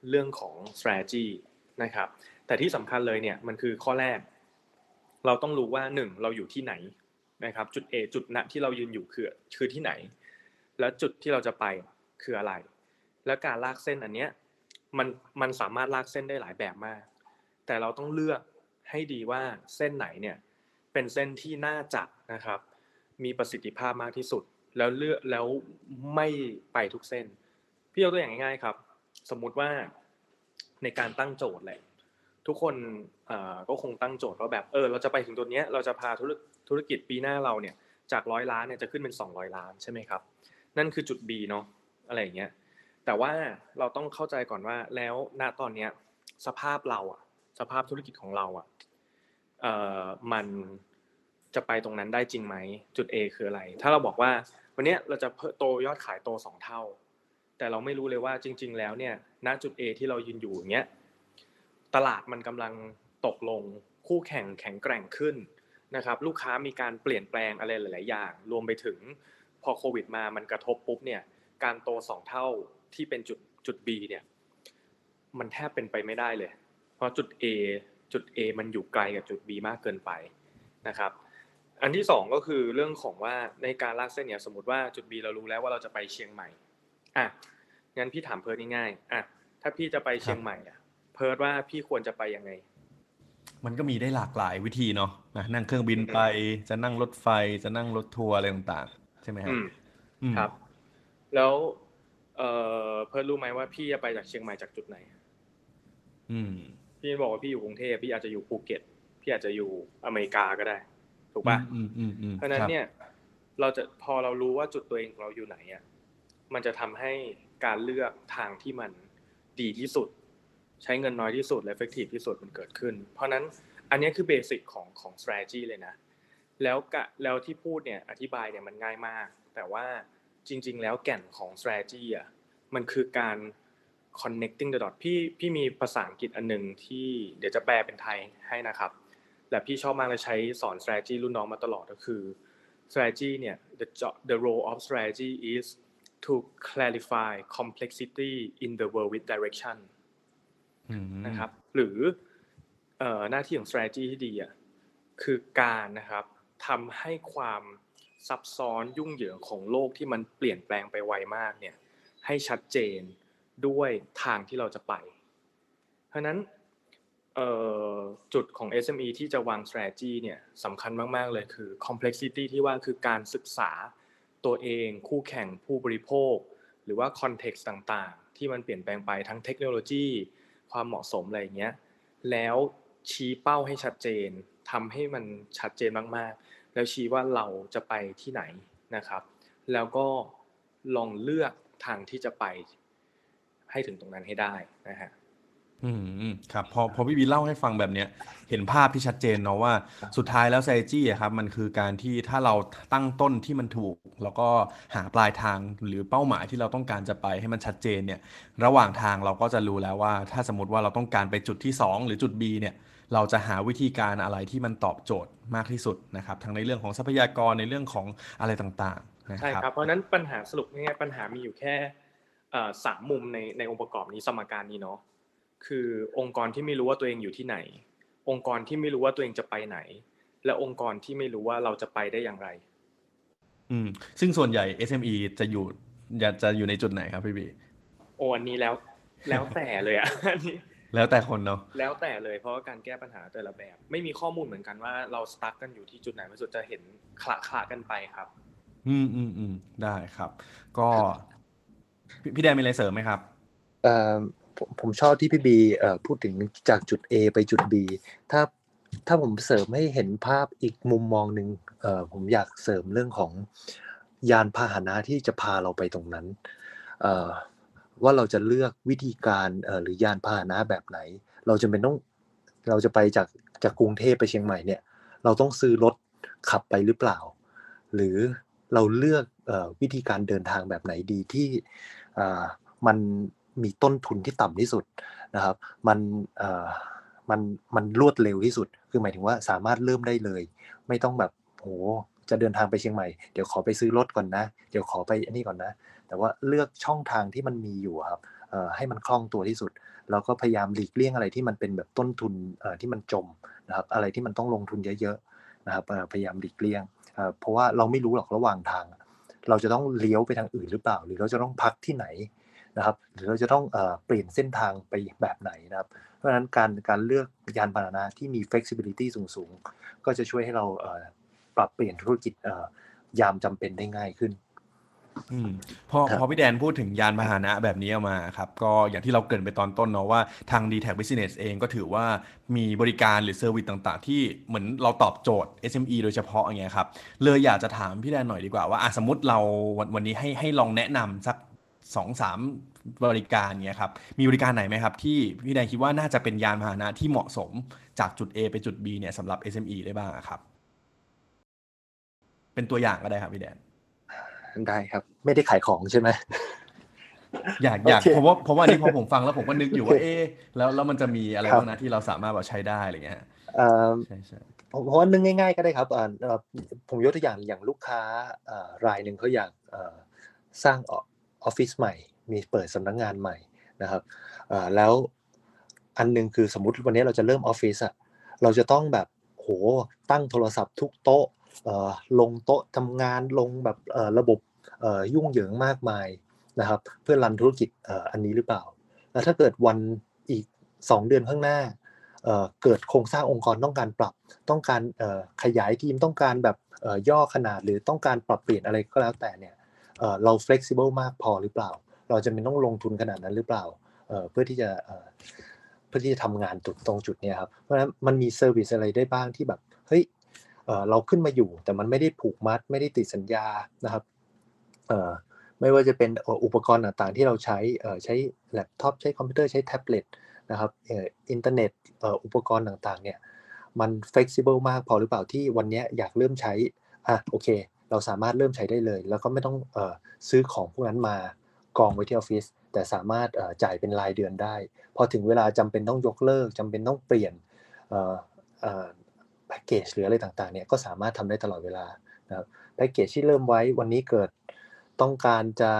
เรื่องของ strategy นะครับ แต่ที่สำคัญเลยเนี่ยมันคือข้อแรก เราต้องรู้ว่าหนึ่งเราอยู่ที่ไหนนะครับจุด A จุดณที่เรายืนอยู่คือคือที่ไหน แล้วจุดที่เราจะไปคืออะไร แล้วการลากเส้นอันเนี้ยมันมันสามารถลากเส้นได้หลายแบบมาก แต่เราต้องเลือกให้ดีว่าเส้นไหนเนี่ยเป็นเส้นที่น่าจะนะครับ มีประสิทธิภาพมากที่สุด แล้วเลือกแล้วไม่ไปทุกเส้นพี่ยกตัวอย่างง่ายๆครับ สมมุติว่าในการตั้งโจทย์แหละทุกคน ก็คงตั้งโจทย์ว่าแบบเออเราจะไปถึงตัวเนี้ยเราจะพาธุรธุรกิจปีหน้าเราเนี่ยจากร้อยล้านเนี่ยจะขึ้นเป็น 200 ล้านใช่ไหมครับ นั่นคือจุด B เนาะอะไรอย่างเงี้ยแต่ว่าเราต้องเข้าใจก่อนว่าแล้วณตอนเนี้ยสภาพเราอะสภาพธุรกิจของเราอะเอ่อมันจะไปตรงนั้นได้จริงไหมจุด A คืออะไร ถ้าเราบอกว่าวันเนี้ยเราจะโตยอดขายโตสองเท่า แต่เราไม่รู้เลยว่าจริง ๆ แล้วเนี่ยณจุด A ที่เรายืนอยู่อย่างเงี้ยตลาดมันกำลัง ตกลงคู่แข่งแข็งแกร่งขึ้นนะครับลูกค้ามีการเปลี่ยนแปลงอะไรหลาย ๆ อย่าง รวมไปถึงพอโควิดมามันกระทบปุ๊บเนี่ยการโตสองเท่าที่เป็นจุดจุด B เนี่ยมันแทบเป็นไปไม่ได้เลย เพราะจุด A จุด A มันอยู่ไกลกับจุด B มากเกินไปนะครับ อันที่สองก็คือเรื่องของว่าในการลากเส้นเนี่ยสมมติว่าจุด B เรารู้แล้วว่าเราจะไปเชียงใหม่อะงั้นพี่ถามเพิร์ดง่ายๆอะถ้าพี่จะไปเชียงใหม่อะเพิร์ดว่าพี่ควรจะไปยังไง มันก็มีได้หลากหลายวิธีเนาะนะนั่งเครื่องบินไป จะนั่งรถไฟจะนั่งรถทัวร์อะไรต่างๆ ใช่ไหมฮะอืมอืมครับ แล้วเอ่อเพิร์ดรู้ไหมว่าพี่จะไปจากเชียงใหม่จากจุดไหน อืม พี่บอกว่าพี่อยู่กรุงเทพพี่อาจจะอยู่ภูเก็ต พี่อาจจะอยู่อเมริกาก็ได้ ถูกปะอืมอืมอืมเพราะฉะนั้นครับเนี่ย เราจะพอเรารู้ว่าจุดตัวเองของเราอยู่ไหนอะมันจะทำให้การเลือกทางที่มันดีที่สุด ใช้เงินน้อยที่สุดและ effective ที่สุดมันเกิดขึ้น เพราะนั้นอันนี้คือเบสิกของของ strategy เลยนะ แล้วกะแล้วที่พูดเนี่ยอธิบายเนี่ยมันง่ายมาก แต่ว่าจริง ๆ แล้วแก่นของ strategy อะมันคือการ connecting the dot พี่พี่มีภาษาอังกฤษอันหนึ่งที่เดี๋ยวจะแปลเป็นไทยให้นะครับและพี่ชอบมากเลยใช้สอน strategy รุ่นน้องมาตลอดก็คือ strategy เนี่ย the job the role of strategy is to clarify complexity in the world with direction นะครับ หรือหน้าที่ของ strategy ที่ดีอะคือการนะครับทำให้ความซับซ้อนยุ่งเหยิงของโลกที่มันเปลี่ยนแปลงไปไวมากเนี่ยให้ชัดเจนด้วยทางที่เราจะไป เพราะนั้นเอ่อจุดของ SME ที่จะวาง strategy เนี่ยสำคัญมาก ๆ เลยคือ complexity ที่ว่าคือการศึกษาตัวเอง คู่แข่งผู้บริโภค หรือว่า context ต่าง ๆ ที่มันเปลี่ยนแปลงไปทั้งเทคโนโลยี ความเหมาะสมอะไรอย่างเงี้ยแล้วชี้เป้าให้ชัดเจนทำให้มันชัดเจนมากๆ แล้วชี้ว่าเราจะไปที่ไหนนะครับ แล้วก็ลองเลือกทางที่จะไปให้ถึงตรงนั้นให้ได้นะฮะ อืมอืมครับพอพอพี่บีเล่าให้ฟังแบบเนี้ยเห็นภาพที่ชัดเจนเนาะว่าสุดท้ายแล้ว strategy อะครับมันคือการที่ถ้าเราตั้งต้นที่มันถูก แล้วก็หาปลายทางหรือเป้าหมายที่เราต้องการจะไปให้มันชัดเจนเนี่ย ระหว่างทางเราก็จะรู้แล้วว่า ถ้าสมมติว่าเราต้องการไปจุดที่ 2 หรือจุด B เนี่ยเราจะหาวิธีการอะไรที่มันตอบโจทย์มากที่สุดนะครับทั้งในเรื่องของทรัพยากรในเรื่องของอะไรต่างๆนะใช่ครับครับเพราะฉะนั้นปัญหาสรุปง่ายๆปัญหามีอยู่แค่เอ่อสามมุมในในองค์ประกอบนี้สมการนี้เนาะ คือองค์กรที่ไม่รู้ว่าตัวเองอยู่ที่ไหน องค์กรที่ไม่รู้ว่าตัวเองจะไปไหน และองค์กรที่ไม่รู้ว่าเราจะไปได้อย่างไร อืม ซึ่งส่วนใหญ่ SME จะอยู่จะจะอยู่ในจุดไหนครับพี่บีโอ้อันนี้แล้ว แล้วแต่เลยอะอันนี้แล้วแต่คนเนาะแล้วแต่เลยเพราะว่าการแก้ปัญหาแต่ละแบบ ไม่มีข้อมูลเหมือนกันว่าเราสตั๊กกันอยู่ที่จุดไหนมันสุดจะเห็นคละคละกันไปครับ อืมอืมอืมได้ครับ ก็ พี่พี่แดนมีอะไรเสริมไหมครับเอ่อ ผมชอบที่พี่บีพูดถึงจากจุด A ไปจุด B ถ้าถ้าผมเสริมให้เห็นภาพอีกมุมมองหนึ่งผมอยากเสริมเรื่องของยานพาหนะที่จะพาเราไปตรงนั้นว่าเราจะเลือกวิธีการหรือยานพาหนะแบบไหน เราจะเป็นต้องเราจะไปจากจากกรุงเทพไปเชียงใหม่เนี่ย เราต้องซื้อรถขับไปหรือเปล่า หรือเราเลือกวิธีการเดินทางแบบไหนดีที่มัน มีต้นทุนที่ต่ำที่สุดนะครับ มันมันมันรวดเร็วที่สุด คือหมายถึงว่าสามารถเริ่มได้เลย ไม่ต้องแบบโหจะเดินทางไปเชียงใหม่ เดี๋ยวขอไปซื้อรถก่อนนะ เดี๋ยวขอไปอันนี้ก่อนนะ แต่ว่าเลือกช่องทางที่มันมีอยู่ครับให้มันคล่องตัวที่สุด แล้วก็พยายามหลีกเลี่ยงอะไรที่มันเป็นแบบต้นทุนที่มันจมนะครับ อะไรที่มันต้องลงทุนเยอะๆนะครับพยายามหลีกเลี่ยง เพราะว่าเราไม่รู้หรอกระหว่างทาง เราจะต้องเลี้ยวไปทางอื่นหรือเปล่า หรือเราจะต้องพักที่ไหน นะครับหรือเราจะต้องเอ่อเปลี่ยนเส้นทางไปแบบไหนนะครับ เพราะฉะนั้นการการเลือกยานพาหนะที่มี flexibility สูงๆ ก็จะช่วยให้เราเอ่อปรับเปลี่ยนธุรกิจเอ่อยามจำเป็นได้ง่ายขึ้นอืมพอครับพอพี่แดนพูดถึงยานพาหนะแบบนี้ออกมาครับ ก็อย่างที่เราเกริ่นไปตอนต้นเนาะว่าทาง dtac Business เองก็ถือว่ามีบริการหรือ service ต่างๆ ที่เหมือนเราตอบโจทย์ SME โดยเฉพาะอย่างเงี้ยครับเลยอยากจะถามพี่แดนหน่อยดีกว่าว่าอะสมมติเราวันวันนี้ให้ให้ลองแนะนำสัก สองสามบริการเงี้ยครับ มีบริการไหนไหมครับที่พี่แดนคิดว่าน่าจะเป็นยานพาหนะที่เหมาะสมจากจุด A ไปจุด B เนี่ยสำหรับ SME ได้บ้างอะครับ เป็นตัวอย่างก็ได้ครับพี่แดนได้ครับ ไม่ได้ขายของใช่ไหมอยากอยากโอเคเพราะว่าเพราะว่านี่พอผมฟังแล้วผมก็นึกอยู่ว่าโอเคเอ๊ะแล้วแล้วมันจะมีอะไรครับบ้างนะที่เราสามารถแบบใช้ได้อะไรเงี้ยฮะเอ่อใช่ใช่ผมเพราะว่านึกง่าย ๆ ก็ได้ครับอ่าเอ่อผมยกตัวอย่างอย่างลูกค้าอ่ารายหนึ่งเขาอยากเอ่อสร้างออ ออฟฟิศใหม่ มีเปิดสำนักงานใหม่นะครับแล้วอันหนึงคือสมมติวันนี้เราจะเริ่มออฟฟิศอะเราจะต้องแบบโหตั้งโทรศัพท์ทุกโต๊ะลงโต๊ะทำงานลงแบบระบบยุ่งเหยิงมากมายนะครับ เพื่อรันธุรกิจอันนี้หรือเปล่า แล้วถ้าเกิดวันอีก 2 เดือนข้างหน้าเกิดโครงสร้างองค์กรต้องการปรับ ต้องการขยายทีมต้องการแบบย่อขนาดหรือต้องการปรับเปลี่ยนอะไรก็แล้วแต่เนี่ย เอ่อเรา flexible มากพอหรือเปล่า เราจะไม่ต้องลงทุนขนาดนั้นหรือเปล่าเพื่อที่จะเพื่อที่จะทำงานจุดตรงจุดนี้ครับเพราะฉะนั้นมันมีเซอร์วิสอะไรได้บ้างที่แบบเฮ้ยเราขึ้นมาอยู่ แต่มันไม่ได้ผูกมัดไม่ได้ติดสัญญานะครับไม่ว่าจะเป็นอุปกรณ์ต่างๆที่เราใช้ใช้แล็ปท็อปใช้คอมพิวเตอร์ใช้แท็บเล็ตนะครับอินเทอร์เน็ตอุปกรณ์ต่างๆเนี่ยมัน flexible มากพอหรือเปล่าที่วันนี้อยากเริ่มใช้อะโอเค เราสามารถเริ่มใช้ได้เลย แล้วก็ไม่ต้องซื้อของพวกนั้นมากองไว้ที่ออฟฟิศแต่สามารถจ่ายเป็นรายเดือนได้ พอถึงเวลาจำเป็นต้องยกเลิกจำเป็นต้องเปลี่ยนแพ็กเกจหรืออะไรต่างๆเนี่ยก็สามารถทำได้ตลอดเวลานะครับแพ็กเกจที่เริ่มไว้วันนี้เกิดต้องการจะ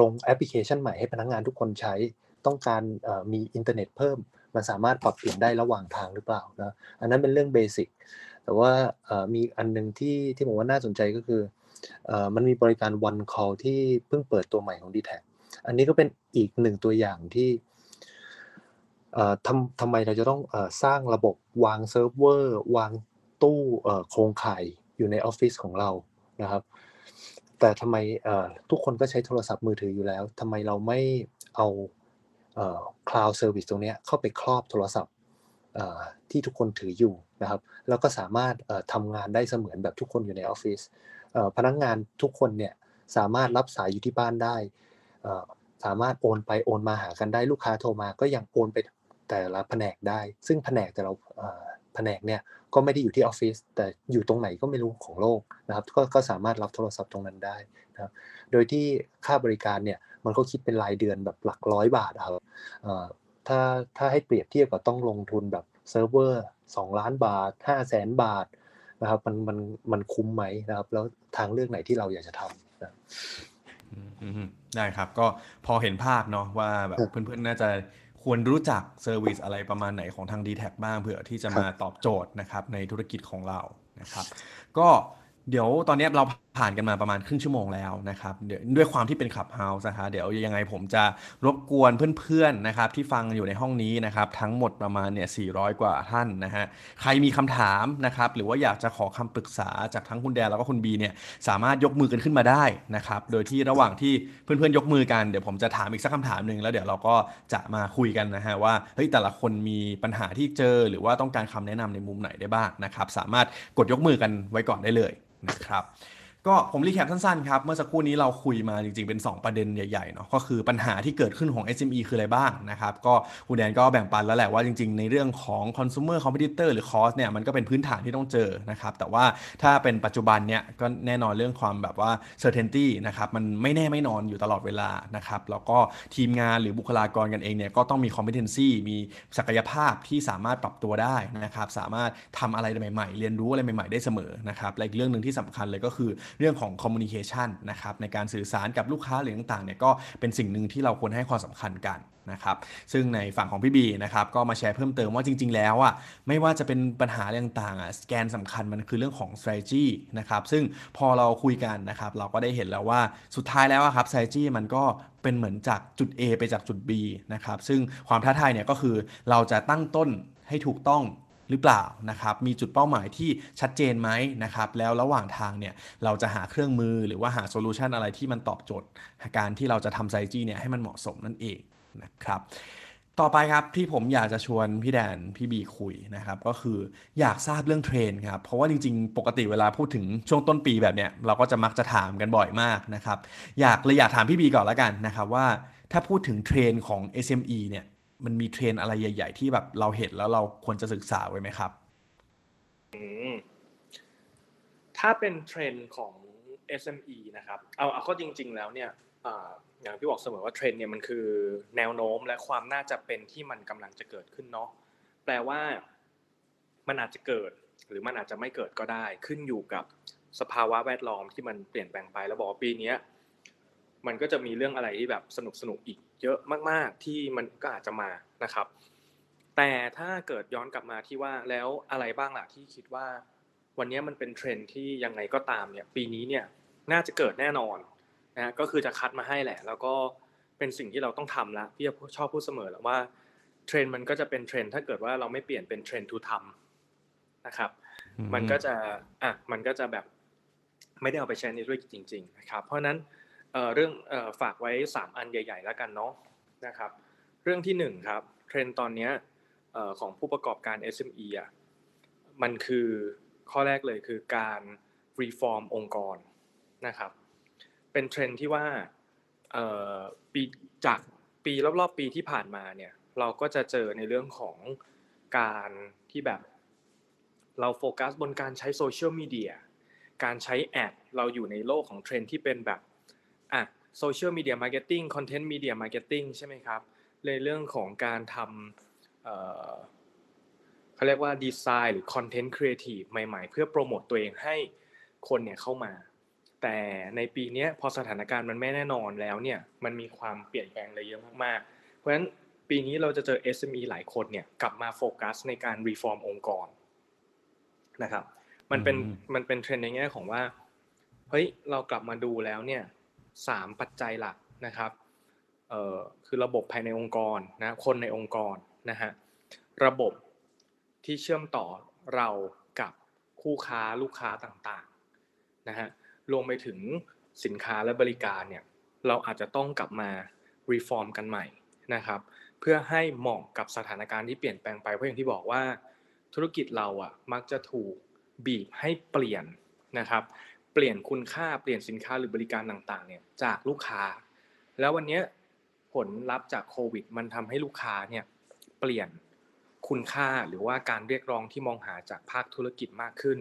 ลงแอปพลิเคชันใหม่ให้พนักงานทุกคนใช้ ต้องการมีอินเทอร์เน็ตเพิ่ม มันสามารถปรับเปลี่ยนได้ระหว่างทางหรือเปล่านะอันนั้นเป็นเรื่อง basic แต่ว่ามีอันหนึ่งที่ที่ผมว่าน่าสนใจก็คืออมันมีบริการ one call ที่เพิ่งเปิดตัวใหม่ของ d t แทอันนี้ก็เป็นอีกหนึ่งตัวอย่างที่ทำทำไมเราจะต้องอสร้างระบบวางเซิร์ฟเวอร์วางตู้โครงข่ายอยู่ในออฟฟิศของเรานะครับ แต่ทำไมทุกคนก็ใช้โทรศัพท์มือถืออยู่แล้วทำไมเราไม่เอา cloud service ตรงนี้เข้าไปครอบโทรศัพท์ ที่ทุกคนถืออยู่นะครับแล้วก็สามารถเอ่อทำงานได้เสมือนแบบทุกคนอยู่ในออฟฟิศพนักงานทุกคนเนี่ยสามารถรับสายอยู่ที่บ้านได้ สามารถโอนไปโอนมาหากันได้ลูกค้าโทรมาก็ยังโอนไปแต่ละแผนกได้ ซึ่งแผนกแต่เราแผนกเนี่ยก็ไม่ได้อยู่ที่ออฟฟิศแต่อยู่ตรงไหนก็ไม่รู้ของโลกนะครับก็ก็สามารถรับโทรศัพท์ตรงนั้นได้นะครับโดยที่ค่าบริการเนี่ยมันก็คิดเป็นรายเดือนแบบหลักร้อยบาทครับ ถ้าถ้าให้เปรียบเทียบกับต้องลงทุนแบบเซิร์ฟเวอร์สองล้านบาทห้าแสนบาทนะครับมันมันมันคุ้มไหมนะครับ แล้วทางเลือกไหนที่เราอยากจะทำนะอืมอืมได้ครับ ก็พอเห็นภาพเนาะว่าแบบครับเพื่อนๆน่าจะควรรู้จัก service อะไรประมาณไหนของทาง d t แทบ้างเผื่อที่จะมาตอบโจทย์นะครับในธุรกิจของเรานะครับ ก็เดี๋ยวตอนนี้เราผ่านกันมาประมาณครึ่งชั่วโมงแล้วนะครับเดี๋ยวด้วยความที่เป็น Clubhouse นะคะเดี๋ยวยังไงผมจะรบกวนเพื่อนๆนะครับที่ฟังอยู่ในห้องนี้นะครับทั้งหมดประมาณเนี่ย400 กว่าท่านนะฮะใครมีคำถามนะครับหรือว่าอยากจะขอคำปรึกษาจากทั้งคุณแดนแล้วก็คุณบีเนี่ยสามารถยกมือกันขึ้นมาได้นะครับโดยที่ระหว่างที่เพื่อนๆยกมือกันเดี๋ยวผมจะถามอีกสักคำถามหนึ่งแล้วเดี๋ยวเราก็จะมาคุยกันนะฮะว่าเฮ้ยแต่ละคนมีปัญหาที่เจอ หรือว่าต้องการคำแนะนำในมุมไหนได้บ้างนะครับสามารถกดยกมือกันไว้ก่อนได้เลยนะครับ ก็ผมรีแคปสั้นๆครับเมื่อสักครู่นี้เราคุยมาจริงๆเป็น 2 ประเด็นใหญ่ๆเนาะก็คือปัญหาที่เกิดขึ้นของ SME คืออะไรบ้างนะครับก็คุณแดนก็แบ่งปันแล้วแหละว่าจริงๆ ในเรื่องของ consumer competitor หรือ cost เนี่ยมันก็เป็นพื้นฐานที่ต้องเจอนะครับแต่ว่าถ้าเป็นปัจจุบันเนี่ยก็แน่นอนเรื่องความแบบว่า certainty นะครับมันไม่แน่ไม่นอนอยู่ตลอดเวลานะครับแล้วก็ทีมงานหรือบุคลากรกันเองเนี่ยก็ต้องมี competency มีศักยภาพที่สามารถปรับตัวได้นะครับสามารถทำอะไรใหม่ ๆ เรียนรู้อะไรใหม่ๆได้เสมอนะครับและอีกเรื่องหนึ่งที่สำคัญเลยก็คือเรื่องของ communication นะครับในการสื่อสารกับลูกค้าหรือต่างๆเนี่ยก็เป็นสิ่งหนึ่งที่เราควรให้ความสำคัญกันนะครับซึ่งในฝั่งของพี่บีนะครับก็มาแชร์เพิ่มเติมว่าจริง ๆ แล้วอะไม่ว่าจะเป็นปัญหาเรื่องต่างๆอะสแกนสำคัญมันคือเรื่องของ strategy นะครับซึ่งพอเราคุยกันนะครับเราก็ได้เห็นแล้วว่าสุดท้ายแล้วครับ strategy มันก็เป็นเหมือนจากจุด A ไปจากจุด B นะครับซึ่งความท้าทายเนี่ยก็คือเราจะตั้งต้นให้ถูกต้อง หรือเปล่านะครับ มีจุดเป้าหมายที่ชัดเจนไหมนะครับ แล้วระหว่างทางเนี่ยเราจะหาเครื่องมือหรือว่าหาโซลูชันอะไรที่มันตอบโจทย์ การที่เราจะทำไซจีเนี่ยให้มันเหมาะสมนั่นเองนะครับต่อไปครับที่ผมอยากจะชวนพี่แดนพี่บีคุยนะครับก็คืออยากทราบเรื่องเทรนด์ครับเพราะว่าจริงๆ ปกติเวลาพูดถึงช่วงต้นปีแบบเนี้ยเราก็จะมักจะถามกันบ่อยมากนะครับอยากเลยอยากถามพี่บีก่อนแล้วกันนะครับว่าถ้าพูดถึงเทรนด์ของ SME เนี่ย มันมีเทรนด์อะไรใหญ่ ๆ ที่แบบเราเห็นแล้วเราควรจะศึกษาไว้ไหมครับถ้าเป็นเทรนด์ของ SME นะครับ เอาเอาข้าจริง ๆ แล้วเนี่ยอย่างที่บอกเสมอว่าเทรนเนี่ยมันคือแนวโน้มและความน่าจะเป็นที่มันกำลังจะเกิดขึ้นเนาะแปลว่ามันอาจจะเกิด หรือมันอาจจะไม่เกิดก็ได้ ขึ้นอยู่กับสภาวะแวดล้อมที่มันเปลี่ยนแปลงไปแล้วบอกปีนี้ มันก็จะมีเรื่องอะไรที่แบบสนุกสนุกอีกเยอะมาก ๆ ที่มันก็อาจจะมานะครับ แต่ถ้าเกิดย้อนกลับมาที่ว่าแล้วอะไรบ้างล่ะที่คิดว่า วันนี้มันเป็นเทรนที่ยังไงก็ตามเนี่ย ปีนี้เนี่ยน่าจะเกิดแน่นอนนะก็คือจะคัดมาให้แหละ แล้วก็เป็นสิ่งที่เราต้องทำละพี่ชอบพูดเสมอแล้วว่าเทรนด์มันก็จะเป็นเทรนด์ถ้าเกิดว่าเราไม่เปลี่ยนเป็นเทรนด์ to ทำนะครับ มันก็จะอะมันก็จะแบบไม่ได้เอาไปใช้ในธุรกิจจริง ๆ นะครับ เพราะนั้น เรื่องฝากไว้ 3 อันใหญ่ ๆ แล้วกันเนาะนะครับ เรื่องที่ 1 ครับ เทรนด์ตอนนี้ของผู้ประกอบการ SME อะมันคือข้อแรกเลยคือการ reform องค์กรนะครับ เป็นเทรนด์ที่ว่าปีจากปีรอบๆปีที่ผ่านมาเนี่ยเราก็จะเจอในเรื่องของการที่แบบ เราโฟกัสบนการใช้โซเชียลมีเดียการใช้ ads เราอยู่ในโลกของเทรนด์ที่เป็นแบบ อะ social media marketing content media marketing ใช่ไหมครับในเรื่องของการทำเขาเรียกว่าดีไซน์หรือ content creative ใหม่ๆ เพื่อโปรโมตตัวเองให้คนเนี่ยเข้ามา แต่ในปีนี้พอสถานการณ์มันไม่แน่นอนแล้วเนี่ยมันมีความเปลี่ยนแปลงอะไรเยอะมากๆ เพราะฉะนั้นปีนี้เราจะเจอ SME หลายคนเนี่ยกลับมาโฟกัสในการ reform องค์กรนะครับมันเป็นมันเป็นเทรนด์ในแง่ของว่าเฮ้ยเรากลับมาดูแล้วเนี่ย สามปัจจัยหลักนะครับคือระบบภายในองค์กรนะคนในองค์กรนะฮะระบบที่เชื่อมต่อเรากับคู่ค้าลูกค้าต่างๆนะฮะรวมไปถึงสินค้าและบริการเนี่ยเราอาจจะต้องกลับมารีฟอร์มกันใหม่นะครับเพื่อให้เหมาะกับสถานการณ์ที่เปลี่ยนแปลงไปเพราะอย่างที่บอกว่า ธุรกิจเราอะมักจะถูกบีบให้เปลี่ยนนะครับ เปลี่ยนคุณค่าเปลี่ยนสินค้าหรือบริการต่างๆ เนี่ยจากลูกค้า แล้ววันนี้ผลลัพธ์จากโควิด มันทำให้ลูกค้าเนี่ยเปลี่ยนคุณค่าหรือว่าการเรียกร้องที่มองหาจากภาคธุรกิจมากขึ้น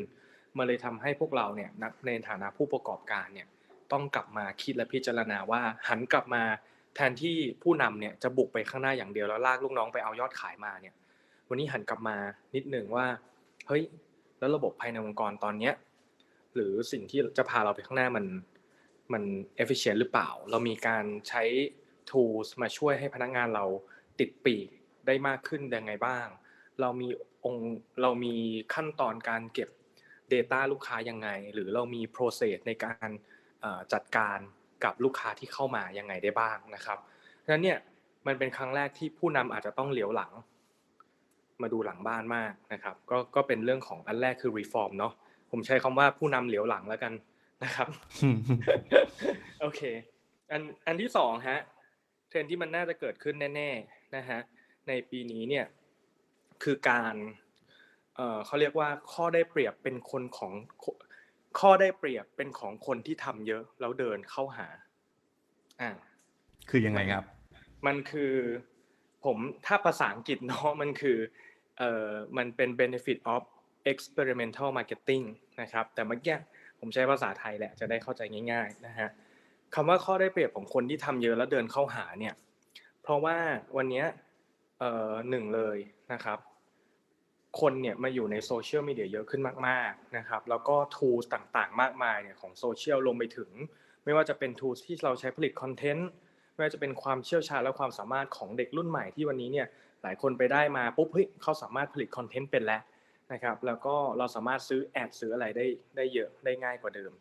มาเลยทำให้พวกเราเนี่ยในฐานะผู้ประกอบการเนี่ยต้องกลับมาคิดและพิจารณาว่าหันกลับมาแทนที่ผู้นำเนี่ยจะบุกไปข้างหน้าอย่างเดียวแล้วลากลูกน้องไปเอายอดขายมาเนี่ยวันนี้หันกลับมานิดหนึ่งว่าเฮ้ยแล้วระบบภายในองค์กรตอนเนี้ย หรือสิ่งที่จะพาเราไปข้างหน้ามันมัน efficient หรือเปล่า เรามีการใช้ tools มาช่วยให้พนักงานเราติดปีกได้มากขึ้นยังไงบ้าง เรามีองค์เรามีขั้นตอนการเก็บ Data ลูกค้ายังไง หรือเรามี process ในการจัดการกับลูกค้าที่เข้ามายังไงได้บ้างนะครับฉะนั้นเนี่ยมันเป็นครั้งแรกที่ผู้นำอาจจะต้องเหลียวหลัง มาดูหลังบ้านมากนะครับ ก็ก็เป็นเรื่องของอันแรกคือ reform เนาะ ผมใช้คำว่าผู้นำเหลียวหลังแล้วกันนะครับ โอเค อันอันที่สองฮะเทรนที่มันน่าจะเกิดขึ้นแน่ ๆนะฮะในปีนี้เนี่ยคือการเอ่อเขาเรียกว่าข้อได้เปรียบเป็นคนของข้อได้เปรียบเป็นของคนที่ทำเยอะแล้วเดินเข้าหาอ่าคือยังไงครับ มันคือผมถ้าภาษาอังกฤษเนาะมันคือเอ่อมันเป็น benefit of experimental marketing นะครับแต่เมื่อกี้ผมใช้ภาษาไทยแหละจะได้เข้าใจง่าย ๆนะฮะคำว่าข้อได้เปรียบของคนที่ทำเยอะแล้วเดินเข้าหาเนี่ยเพราะว่าวันนี้หนึ่งเลยนะครับคนเนี่ยมาอยู่ในโซเชียลมีเดียเยอะขึ้นมากๆนะครับแล้วก็ทูสต่างๆ มากมายเนี่ยของโซเชียลลงไปถึง ไม่ว่าจะเป็นทูสที่เราใช้ผลิตคอนเทนต์ไม่ว่าจะเป็นความเชี่ยวชาญและความสามารถของเด็กรุ่นใหม่ที่วันนี้เนี่ยหลายคนไปได้มาปุ๊บเฮ้ยเขาสามารถผลิตคอนเทนต์เป็นแล้ว นะครับ แล้วก็เราสามารถซื้อแอดซื้ออะไรได้ได้เยอะได้ง่ายกว่าเดิม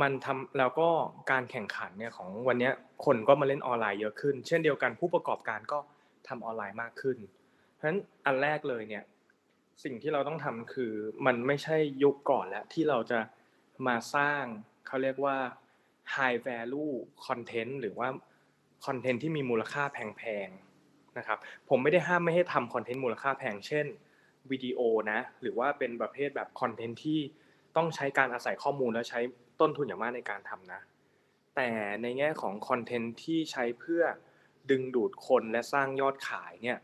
มันทำแล้วก็การแข่งขันเนี่ยของวันนี้คนก็มาเล่นออนไลน์เยอะขึ้น เช่นเดียวกันผู้ประกอบการก็ทำออนไลน์มากขึ้น เพราะฉะนั้นอันแรกเลยเนี่ยสิ่งที่เราต้องทำคือมันไม่ใช่ยุคก่อนแล้วที่เราจะมาสร้างเขาเรียกว่า high value content หรือว่าคอนเทนต์ที่มีมูลค่าแพงๆนะครับผมไม่ได้ห้ามไม่ให้ทำคอนเทนต์มูลค่าแพงเช่น วิดีโอนะ หรือว่าเป็นประเภทแบบคอนเทนต์ที่ต้องใช้การอาศัยข้อมูลและใช้ต้นทุนอย่างมากในการทำนะ แต่ในแง่ของคอนเทนต์ที่ใช้เพื่อดึงดูดคนและสร้างยอดขายเนี่ย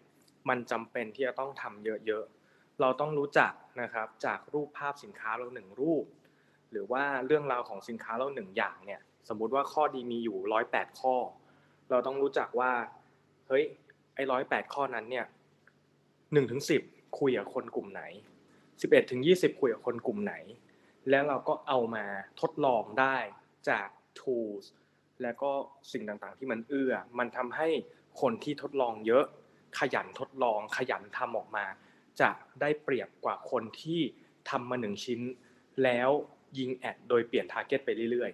มันจำเป็นที่จะต้องทำเยอะๆ เราต้องรู้จักนะครับจากรูปภาพสินค้าเราหนึ่งรูป หรือว่าเรื่องราวของสินค้าเราหนึ่งอย่างเนี่ยสมมุติว่าข้อดีมีอยู่ร้อยแปดข้อ เราต้องรู้จักว่าเฮ้ยไอ้ร้อยแปดข้อนั้นเนี่ยหนึ่งถึงสิบ คุยกับคนกลุ่มไหนสิบเอ็ดถึงยี่สิบคุยกับคนกลุ่มไหน แล้วเราก็เอามาทดลองได้จาก tools แล้วก็สิ่งต่างๆ ที่มันเอื้อ มันทำให้คนที่ทดลองเยอะขยันทดลองขยันทำออกมา จะได้เปรียบกว่าคนที่ทำมาหนึ่งชิ้น แล้วยิงแอดโดยเปลี่ยนทาร์เก็ตไปเรื่อย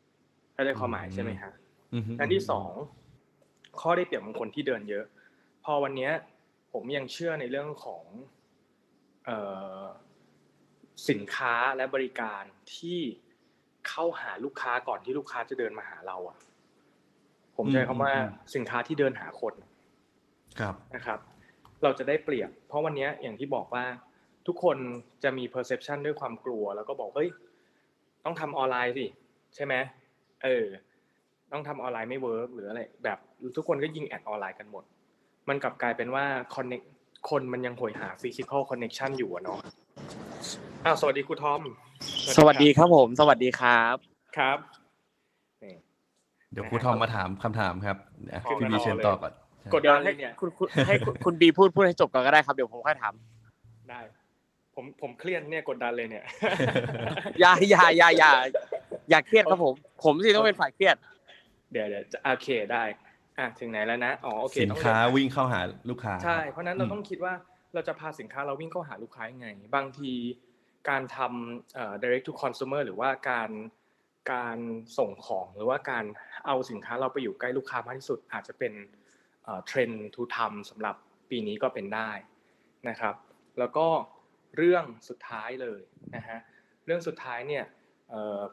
ๆเข้าใจความหมายใช่ไหมฮะอันที่สองข้อได้เปรียบของคนที่เดินเยอะ พอวันนี้ ผมยังเชื่อในเรื่องของสินค้าและบริการที่เข้าหาลูกค้าก่อนที่ลูกค้าจะเดินมาหาเราอะ ผมใช้คำว่าสินค้าที่เดินหาคนครับนะครับ เราจะได้เปรียบ เพราะวันนี้อย่างที่บอกว่าทุกคนจะมี perception ด้วยความกลัว แล้วก็บอกเฮ้ยต้องทำออนไลน์สิใช่ไหมเออ ต้องทำออนไลน์ไม่ work หรืออะไรแบบทุกคนก็ยิง ads ออนไลน์กันหมด มันกลับกลายเป็นว่า connect คนมันยังโหยหา physical connection อยู่อะเนาะอ้าวสวัสดีครูทอม สวัสดีครับผม สวัสดีครับครับ เดี๋ยวครูทอมมาถามคำถามครับพี่บีเชิญต่อก่อนกดดันให้คุณให้คุณบีพูดพูดให้จบก่อนก็ได้ครับเดี๋ยวผมค่อยถามได้ผมผมเครียดเนี่ยกดดันเลยเนี่ยอย่าอย่าอย่าอย่าอย่าเครียดครับผม ผมสิต้องเป็นฝ่ายเครียด เดี๋ยวเดี๋ยวโอเคได้ อะถึงไหนแล้วนะอ๋อโอเคสินค้าวิ่งเข้าหาลูกค้า ใช่ เพราะนั้นเราต้องคิดว่าเราจะพาสินค้าเราวิ่งเข้าหาลูกค้ายังไง บางทีการทำ direct to consumer หรือว่าการการส่งของหรือว่าการเอาสินค้าเราไปอยู่ใกล้ลูกค้ามากที่สุด อาจจะเป็นเทรนด์ to ทำสำหรับปีนี้ก็เป็นได้นะครับ แล้วก็เรื่องสุดท้ายเลยนะฮะเรื่องสุดท้ายเนี่ย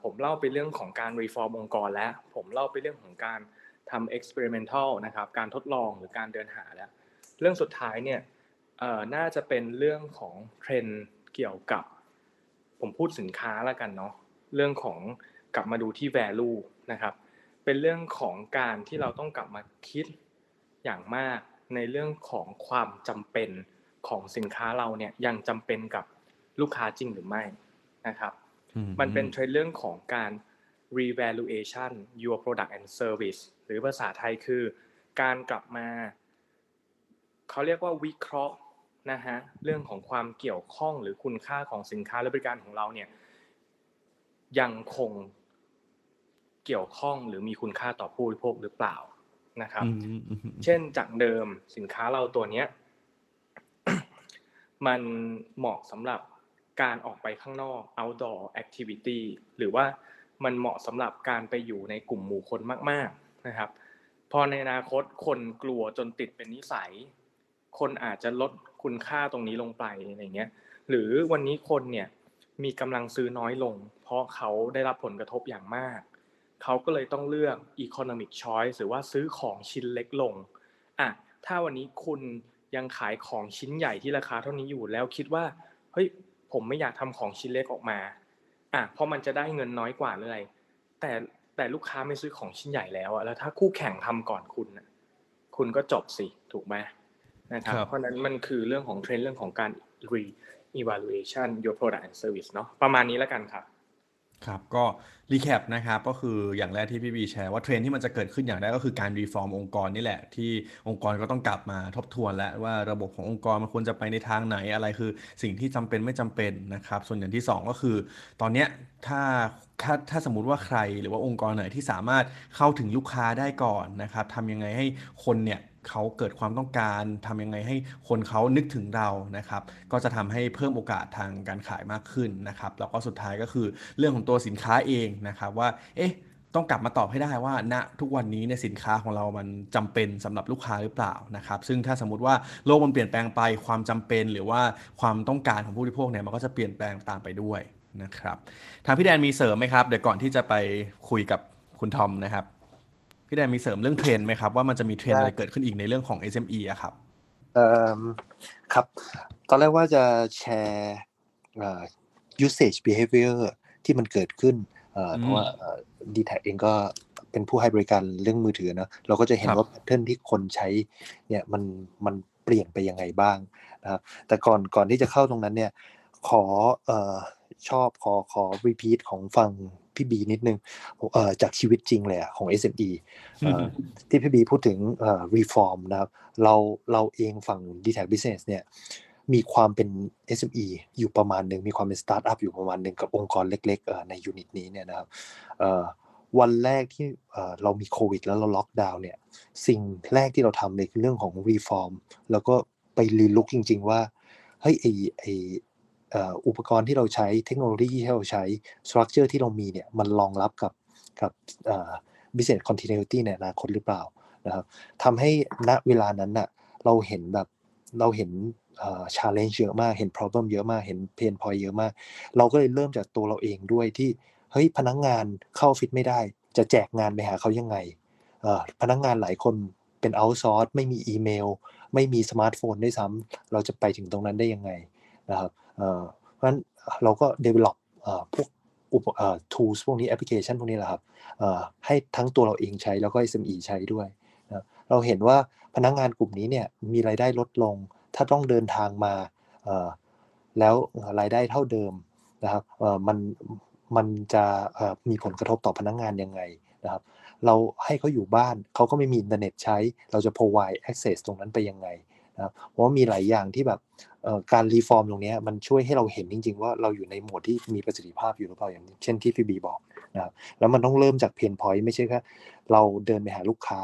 ผมเล่าไปเรื่องของการ reform องค์กรแล้ว ผมเล่าไปเรื่องของการ ทำ experimental นะครับการทดลองหรือการเดินหาแล้ว เรื่องสุดท้ายเนี่ยน่าจะเป็นเรื่องของเทรนเกี่ยวกับ ผมพูดสินค้าแล้วกันเนาะเรื่องของกลับมาดูที่ value นะครับ เป็นเรื่องของการที่เราต้องกลับมาคิดอย่างมากในเรื่องของความจำเป็นของสินค้าเราเนี่ยยังจำเป็นกับลูกค้าจริงหรือไม่นะครับ มันเป็นเทรนด์เรื่องของการ revaluation your product and service หรือภาษาไทยคือ การกลับมาเขาเรียกว่าวิเคราะห์นะฮะเรื่องของความเกี่ยวข้องหรือคุณค่าของสินค้าและบริการของเราเนี่ยยังคงเกี่ยวข้องหรือมีคุณค่าต่อผู้บริโภคหรือเปล่านะครับอืมอืมเช่นจากเดิมสินค้าเราตัวเนี้ยมันเหมาะสำหรับการออกไปข้างนอก outdoor activity หรือว่า มันเหมาะสำหรับการไปอยู่ในกลุ่มหมู่คนมาก ๆนะครับ พอในอนาคตคนกลัวจนติดเป็นนิสัย คนอาจจะลดคุณค่าตรงนี้ลงไปอะไรเงี้ย หรือวันนี้คนเนี่ยมีกำลังซื้อน้อยลง เพราะเขาได้รับผลกระทบอย่างมาก เขาก็เลยต้องเลือก economic choice หรือว่าซื้อของชิ้นเล็กลงอะถ้าวันนี้คุณยังขายของชิ้นใหญ่ที่ราคาเท่านี้อยู่แล้วคิดว่าเฮ้ยผมไม่อยากทำของชิ้นเล็กออกมา อะเพราะมันจะได้เงินน้อยกว่าเลยแต่แต่ลูกค้าไม่ซื้อของชิ้นใหญ่แล้วอะแล้วถ้าคู่แข่งทำก่อนคุณน่ะคุณก็จบสิถูกไหมนะครับครับเพราะฉะนั้นมันคือเรื่องของเทรนด์เรื่องของการ re evaluation your product and service เนาะประมาณนี้แล้วกันครับ ครับ ก็ recap นะครับก็คืออย่างแรกที่พี่บีแชร์ว่าเทรนด์ที่มันจะเกิดขึ้นอย่างแรกก็คือการ reform องค์กรนี่แหละ ที่องค์กรก็ต้องกลับมาทบทวน แล้วว่าระบบขององค์กรมันควรจะไปในทางไหนอะไรคือ สิ่งที่จำเป็นไม่จำเป็นนะครับ ส่วนอย่างที่สองก็คือ ตอนเนี้ยถ้าถ้าถ้าสมมติว่าใครหรือว่าองค์กรไหนที่สามารถเข้าถึงลูกค้าได้ก่อนนะครับทำยังไงให้คนเนี่ย เขาเกิดความต้องการทำยังไงให้คนเขานึกถึงเรานะครับ ก็จะทำให้เพิ่มโอกาสทางการขายมากขึ้นนะครับ แล้วก็สุดท้ายก็คือเรื่องของตัวสินค้าเองนะครับว่า เอ๊ะต้องกลับมาตอบให้ได้ว่าณทุกวันนี้เนี่ยสินค้าของเรามันจำเป็นสำหรับลูกค้าหรือเปล่านะครับ ซึ่งถ้าสมมติว่าโลกมันเปลี่ยนแปลงไปความจำเป็น หรือว่าความต้องการของผู้บริโภคเนี่ยมันก็จะเปลี่ยนแปลงตามไปด้วยนะครับ ทางพี่แดนมีเสริมไหมครับ เดี๋ยวก่อนที่จะไปคุยกับคุณทอมนะครับ พี่แดนมีเสริมเรื่องเทรนด์ไหมครับ ว่ามันจะมีเทรนด์อะไรเกิดขึ้นอีกในเรื่องของ SME อะครับเอ่อครับ ตอนแรกว่าจะแชร์เอ่อ usage behavior ที่มันเกิดขึ้นเอ่ออืมเพราะว่าดีแท็เองก็เป็นผู้ให้บริการเรื่องมือถือเนอะเราก็จะเห็นครับว่าแพทเทิร์นที่คนใช้เนี่ยมันมันเปลี่ยนไปยังไงบ้างนะครับแต่ก่อนก่อนที่จะเข้าตรงนั้นเนี่ยขอเอ่อชอบขอขอ repeat ของฟัง พี่บีนิดนึงเอ่อจากชีวิตจริงเลยอะของ SME เอ่อที่พี่บีพูดถึงเอ่อ reform นะครับเราเราเองฝั่ง d t a c Business เนี่ยมีความเป็น SME อยู่ประมาณหนึ่งมีความเป็นสตาร์ทอัพอยู่ประมาณหนึ่งกับองค์กรเล็กๆเอ่อในยูนิตนี้เนี่ยนะครับเอ่อวันแรกที่เอ่อเรามีโควิด แล้วเราล็อกดาวน์เนี่ยสิ่งแรกที่เราทำเลยคือเรื่องของ reform แล้วก็ไป relook จริง ๆ ว่าเฮ้ยไอไอเอุปกรณ์ที่เราใช้เทคโนโลยีที่เราใช้ structure ที่เรามีเนี่ยมันรองรับกับกับเอ่อ business continuity ในอนาคตหรือเปล่านะครับทำให้ณเวลานั้นน่ะเราเห็นแบบเราเห็นเอ่อ challenge เยอะมากเห็น problem เยอะมากเห็น pain point เยอะมาก เราก็เลยเริ่มจากตัวเราเองด้วยที่เฮ้ยพนักงานเข้าออฟฟิศไม่ได้ จะแจกงานไปหาเขายังไงพนักงานหลายคนเป็น outsource ไม่มีอีเมล ไม่มีสมาร์ทโฟนด้วยซ้ำเราจะไปถึงตรงนั้นได้ยังไงนะครับ เพราะฉะนั้นเราก็ develop พวกอุป tools พวกนี้แอปพลิเคชันพวกนี้แหละครับให้ทั้งตัวเราเองใช้แล้วก็ SME ใช้ด้วยนะเราเห็นว่าพนักงานกลุ่มนี้เนี่ยมีรายได้ลดลง ถ้าต้องเดินทางมาแล้วรายได้เท่าเดิมนะครับมันมันจะมีผลกระทบต่อพนักงานยังไงนะครับ เราให้เขาอยู่บ้านเขาก็ไม่มีอินเทอร์เน็ตใช้ เราจะ provide access ตรงนั้นไปยังไง นะครับเพราะว่ามีหลายอย่างที่แบบการ reform ตรงนี้มันช่วยให้เราเห็นจริง ๆ ว่าเราอยู่ในโหมดที่มีประสิทธิภาพอยู่หรือเปล่าอย่างเช่นที่พี่บีบอกนะครับแล้วมันต้องเริ่มจาก pain point ไม่ใช่แค่เราเดินไปหาลูกค้า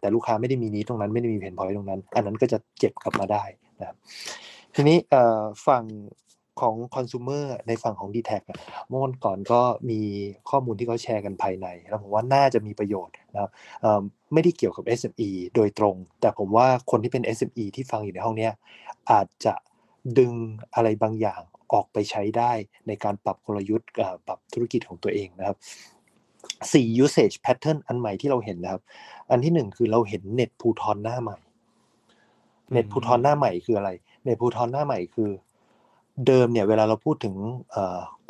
แต่ลูกค้าไม่ได้มี need ตรงนั้นไม่ได้มี pain point ตรงนั้น อันนั้นก็จะเจ็บกลับมาได้นะครับทีนี้ฝั่ง ของคอน sumer ในฝั่งของ d t แทเมื่อวันก่อนก็มีข้อมูลที่เขาแชร์กันภายใน แล้วผมว่าน่าจะมีประโยชน์นะครับไม่ได้เกี่ยวกับ SME โดยตรง แต่ผมว่าคนที่เป็น SME ที่ฟังอยู่ในห้องนี้อาจจะดึงอะไรบางอย่างออกไปใช้ได้ในการปรับกลยุทธ์ปรับธุรกิจของตัวเองนะครับสี่ usage pattern อันใหม่ที่เราเห็นนะครับ อันที่หนึ่งคือเราเห็นเน็ตพูทอนหน้าใหม่ เน็ตพูทอนหน้าใหม่คืออะไร เน็ตพูทอนหน้าใหม่คือ เดิมเนี่ยเวลาเราพูดถึง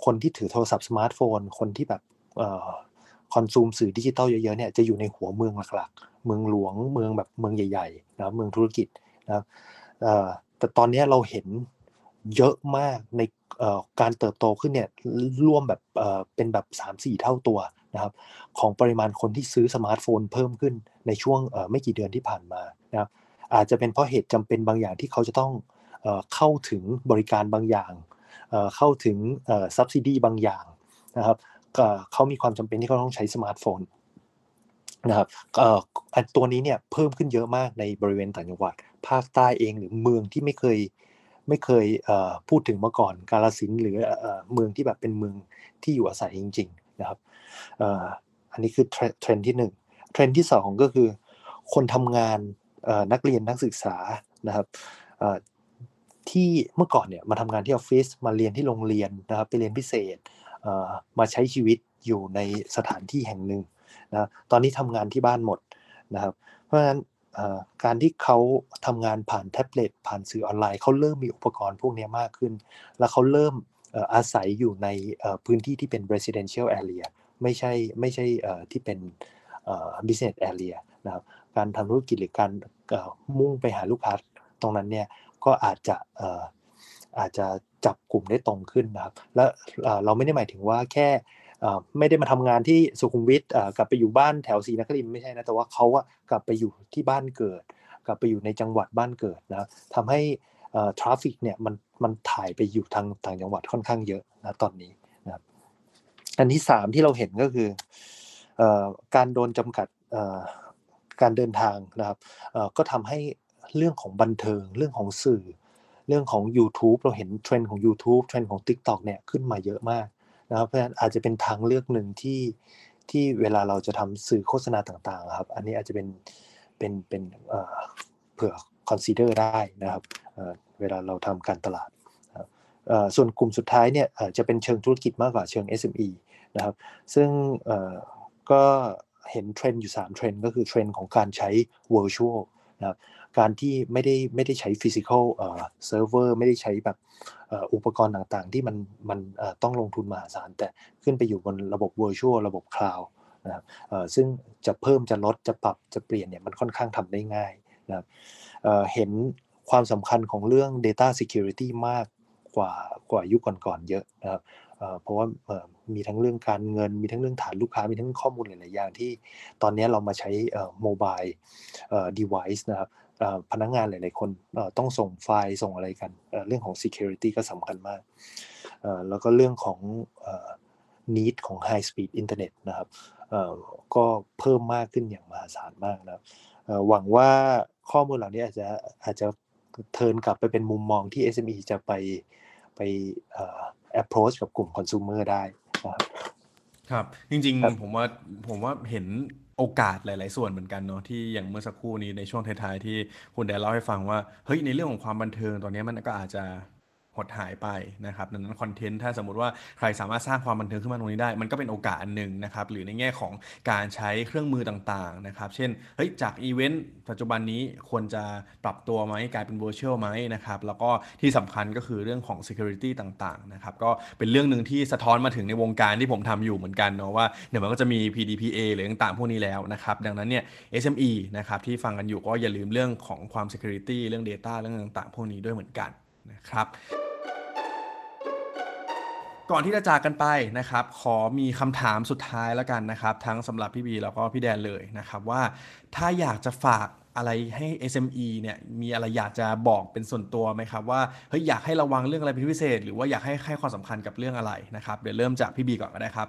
คนที่ถือโทรศัพท์สมาร์ทโฟน คนที่แบบconsume สื่อดิจิตอลเยอะๆเนี่ยจะอยู่ในหัวเมืองหลักๆ เมืองหลวงเมืองแบบเมืองใหญ่ๆนะเมืองธุรกิจนะครับแต่ตอนนี้เราเห็นเยอะมากในการเติบโตขึ้นเนี่ยร่วมแบบเป็นแบบ 3 4 เท่าตัวนะครับของปริมาณคนที่ซื้อสมาร์ทโฟนเพิ่มขึ้นในช่วงไม่กี่เดือนที่ผ่านมานะครับอาจจะเป็นเพราะเหตุจำเป็นบางอย่างที่เขาจะต้อง เข้าถึงบริการบางอย่าง เข้าถึงเอ่อ subsidy บางอย่างนะครับเขามีความจำเป็นที่เขาต้องใช้สมาร์ทโฟนนะครับอันตัวนี้เนี่ยเพิ่มขึ้นเยอะมากในบริเวณต่างจังหวัด ภาคใต้เองหรือเมืองที่ไม่เคยไม่เคยพูดถึงมาก่อน กาฬสินธุ์หรือเมืองที่แบบเป็นเมืองที่อยู่อาศัยจริง ๆ นะครับอันนี้คือเทรนด์ที่หนึ่งเทรนด์ที่สองก็คือ คนทำงานนักเรียนนักศึกษานะครับ ที่เมื่อก่อนเนี่ยมาทำงานที่ออฟฟิศมาเรียนที่โรงเรียนนะครับไปเรียนพิเศษเมาใช้ชีวิตอยู่ในสถานที่แห่งหนึ่งนะตอนนี้ทำงานที่บ้านหมดนะครับ เพราะฉะนั้นการที่เขาทำงานผ่านแท็บเล็ตผ่านสื่อออนไลน์เขาเริ่มมีอุปกรณ์พวกนี้มากขึ้น แล้วเขาเริ่มอาศัยอยู่ในพื้นที่ที่เป็น residential area ไม่ใช่ไม่ใช่ที่เป็น business area นะครับการทำธุรกิจหรือการมุ่งไปหาลูกค้าตรงนั้นเนี่ย ก็อาจจะอาจจะจับกลุ่มได้ตรงขึ้นนะครับ และเอ่อเราไม่ได้หมายถึงว่าแค่ไม่ได้มาทำงานที่สุขุมวิทกลับไปอยู่บ้านแถวศรีนครินทร์ไม่ใช่นะแต่ว่าเขาอะกลับไปอยู่ที่บ้านเกิด กลับไปอยู่ในจังหวัดบ้านเกิดนะทำให้ traffic เนี่ยมันมันถ่ายไปอยู่ทางต่างจังหวัดค่อนข้างเยอะนะตอนนี้นะครับอันที่สามที่เราเห็นก็คืออการโดนจำกัดการเดินทางนะครับก็ทำให้ เรื่องของบันเทิง เรื่องของสื่อ เรื่องของ YouTube เราเห็นเทรนด์ของ YouTube เทรนด์ของ TikTok เนี่ยขึ้นมาเยอะมากนะครับเพราะฉะนั้นอาจจะเป็นทางเลือกหนึ่งที่ที่เวลาเราจะทำสื่อโฆษณาต่างๆครับ อันนี้อาจจะเป็นเป็นเป็นเอ่อเผื่อ consider ได้นะครับเวลาเราทำการตลาดส่วนกลุ่มสุดท้ายเนี่ยจะเป็นเชิงธุรกิจมากกว่าเชิง SME นะครับ ซึ่งเอ่อก็เห็นเทรนด์อยู่ 3 เทรนด์ก็คือเทรนด์ของการใช้ virtual นะครับ การที่ไม่ได้ไม่ได้ใช้ physical เอ่อ server ไม่ได้ใช้แบบอุปกรณ์ต่างๆ ที่มันมันต้องลงทุนมหาศาล แต่ขึ้นไปอยู่บนระบบ virtual ระบบ cloud นะครับซึ่งจะเพิ่มจะลดจะปรับจะเปลี่ยนเนี่ยมันค่อนข้างทำได้ง่ายนะครับเห็นความสำคัญของเรื่อง data security มากกว่ากว่ายุคก่อนๆเยอะนะครับเพราะว่ามีทั้งเรื่องการเงิน มีทั้งเรื่องฐานลูกค้า มีทั้งข้อมูลหลาย ๆ อย่างที่ตอนนี้เรามาใช้โมบายเอ่อ device นะครับ พนักงานหลาย ๆ คนเอ่อต้องส่งไฟล์ส่งอะไรกันเอ่อเรื่องของ security ก็สำคัญมากเอ่อแล้วก็เรื่องของเอ่อ need ของ high speed internet นะครับเอ่อก็เพิ่มมากขึ้นอย่างมหาศาลมากนะครับเอ่อหวังว่าข้อมูลเหล่านี้อาจจะอาจจะเทิร์นกลับไปเป็นมุมมองที่ SME จะไปไปเอ่อ approach กับกลุ่ม consumer ได้นะครับครับ จริงครับๆผมว่าผมว่าเห็น โอกาสหลาย ๆ ส่วนเหมือนกันเนาะที่อย่างเมื่อสักครู่นี้ในช่วงท้าย ๆ ที่คุณแดนเล่าให้ฟังว่าเฮ้ยในเรื่องของความบันเทิงตอนนี้มันก็อาจจะ หดหายไปนะครับดังนั้นคอนเทนต์ถ้าสมมติว่าใครสามารถสร้างความบันเทิงขึ้นมาตรงนี้ได้ มันก็เป็นโอกาสอันหนึ่งนะครับหรือในแง่ของการใช้เครื่องมือต่างๆนะครับเช่นเฮ้ยจากอีเวนต์ปัจจุบันนี้ควรจะปรับตัวไหมกลายเป็น virtual ไหมนะครับแล้วก็ที่สำคัญก็คือเรื่องของ security ต่างๆนะครับก็เป็นเรื่องหนึ่งที่สะท้อนมาถึงในวงการที่ผมทำอยู่เหมือนกันเนาะว่าเดี๋ยวมันก็จะมี PDPA หรือต่างๆพวกนี้แล้วนะครับดังนั้นเนี่ย SME นะครับที่ฟังกันอยู่ก็อย่าลืมเรื่องของความ security เรื่อง data เรื่องต่างๆ พวกนี้ด้วยเหมือนกันนะครับ ก่อนที่จะจากกันไปนะครับ ขอมีคำถามสุดท้ายแล้วกันนะครับ ทั้งสำหรับพี่บีแล้วก็พี่แดนเลยนะครับว่าถ้าอยากจะฝากอะไรให้ SME เนี่ยมีอะไรอยากจะบอกเป็นส่วนตัวไหมครับว่าเฮ้ยอยากให้ระวังเรื่องอะไรเป็นพิเศษ หรือว่าอยากให้ให้ความสำคัญกับเรื่องอะไรนะครับเดี๋ยวเริ่มจากพี่บีก่อนก็ได้ครับ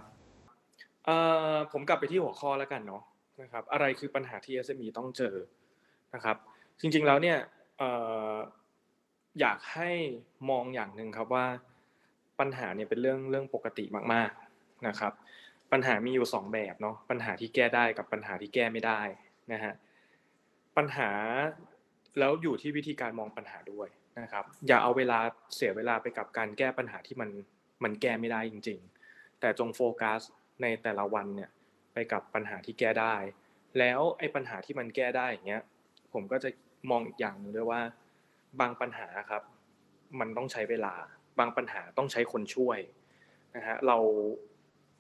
เอ่อผมกลับไปที่หัวข้อแล้วกันเนาะนะครับอะไรคือปัญหาที่ SME ต้องเจอนะครับ จริงๆแล้วเนี่ยอยากให้มองอย่างหนึ่งครับว่า ปัญหาเนี่ยเป็นเรื่องเรื่องปกติมากๆนะครับ ปัญหามีอยู่สองแบบเนาะปัญหาที่แก้ได้กับปัญหาที่แก้ไม่ได้นะฮะปัญหาแล้วอยู่ที่วิธีการมองปัญหาด้วยนะครับ อย่าเอาเวลาเสียเวลาไปกับการแก้ปัญหาที่มันมันแก้ไม่ได้จริง ๆ แต่จงโฟกัสในแต่ละวันเนี่ยไปกับปัญหาที่แก้ได้ แล้วไอ้ปัญหาที่มันแก้ได้อย่างเงี้ยผมก็จะมองอีกอย่างหนึ่งด้วยว่า บางปัญหาครับ มันต้องใช้เวลา บางปัญหาต้องใช้คนช่วยนะฮะเรา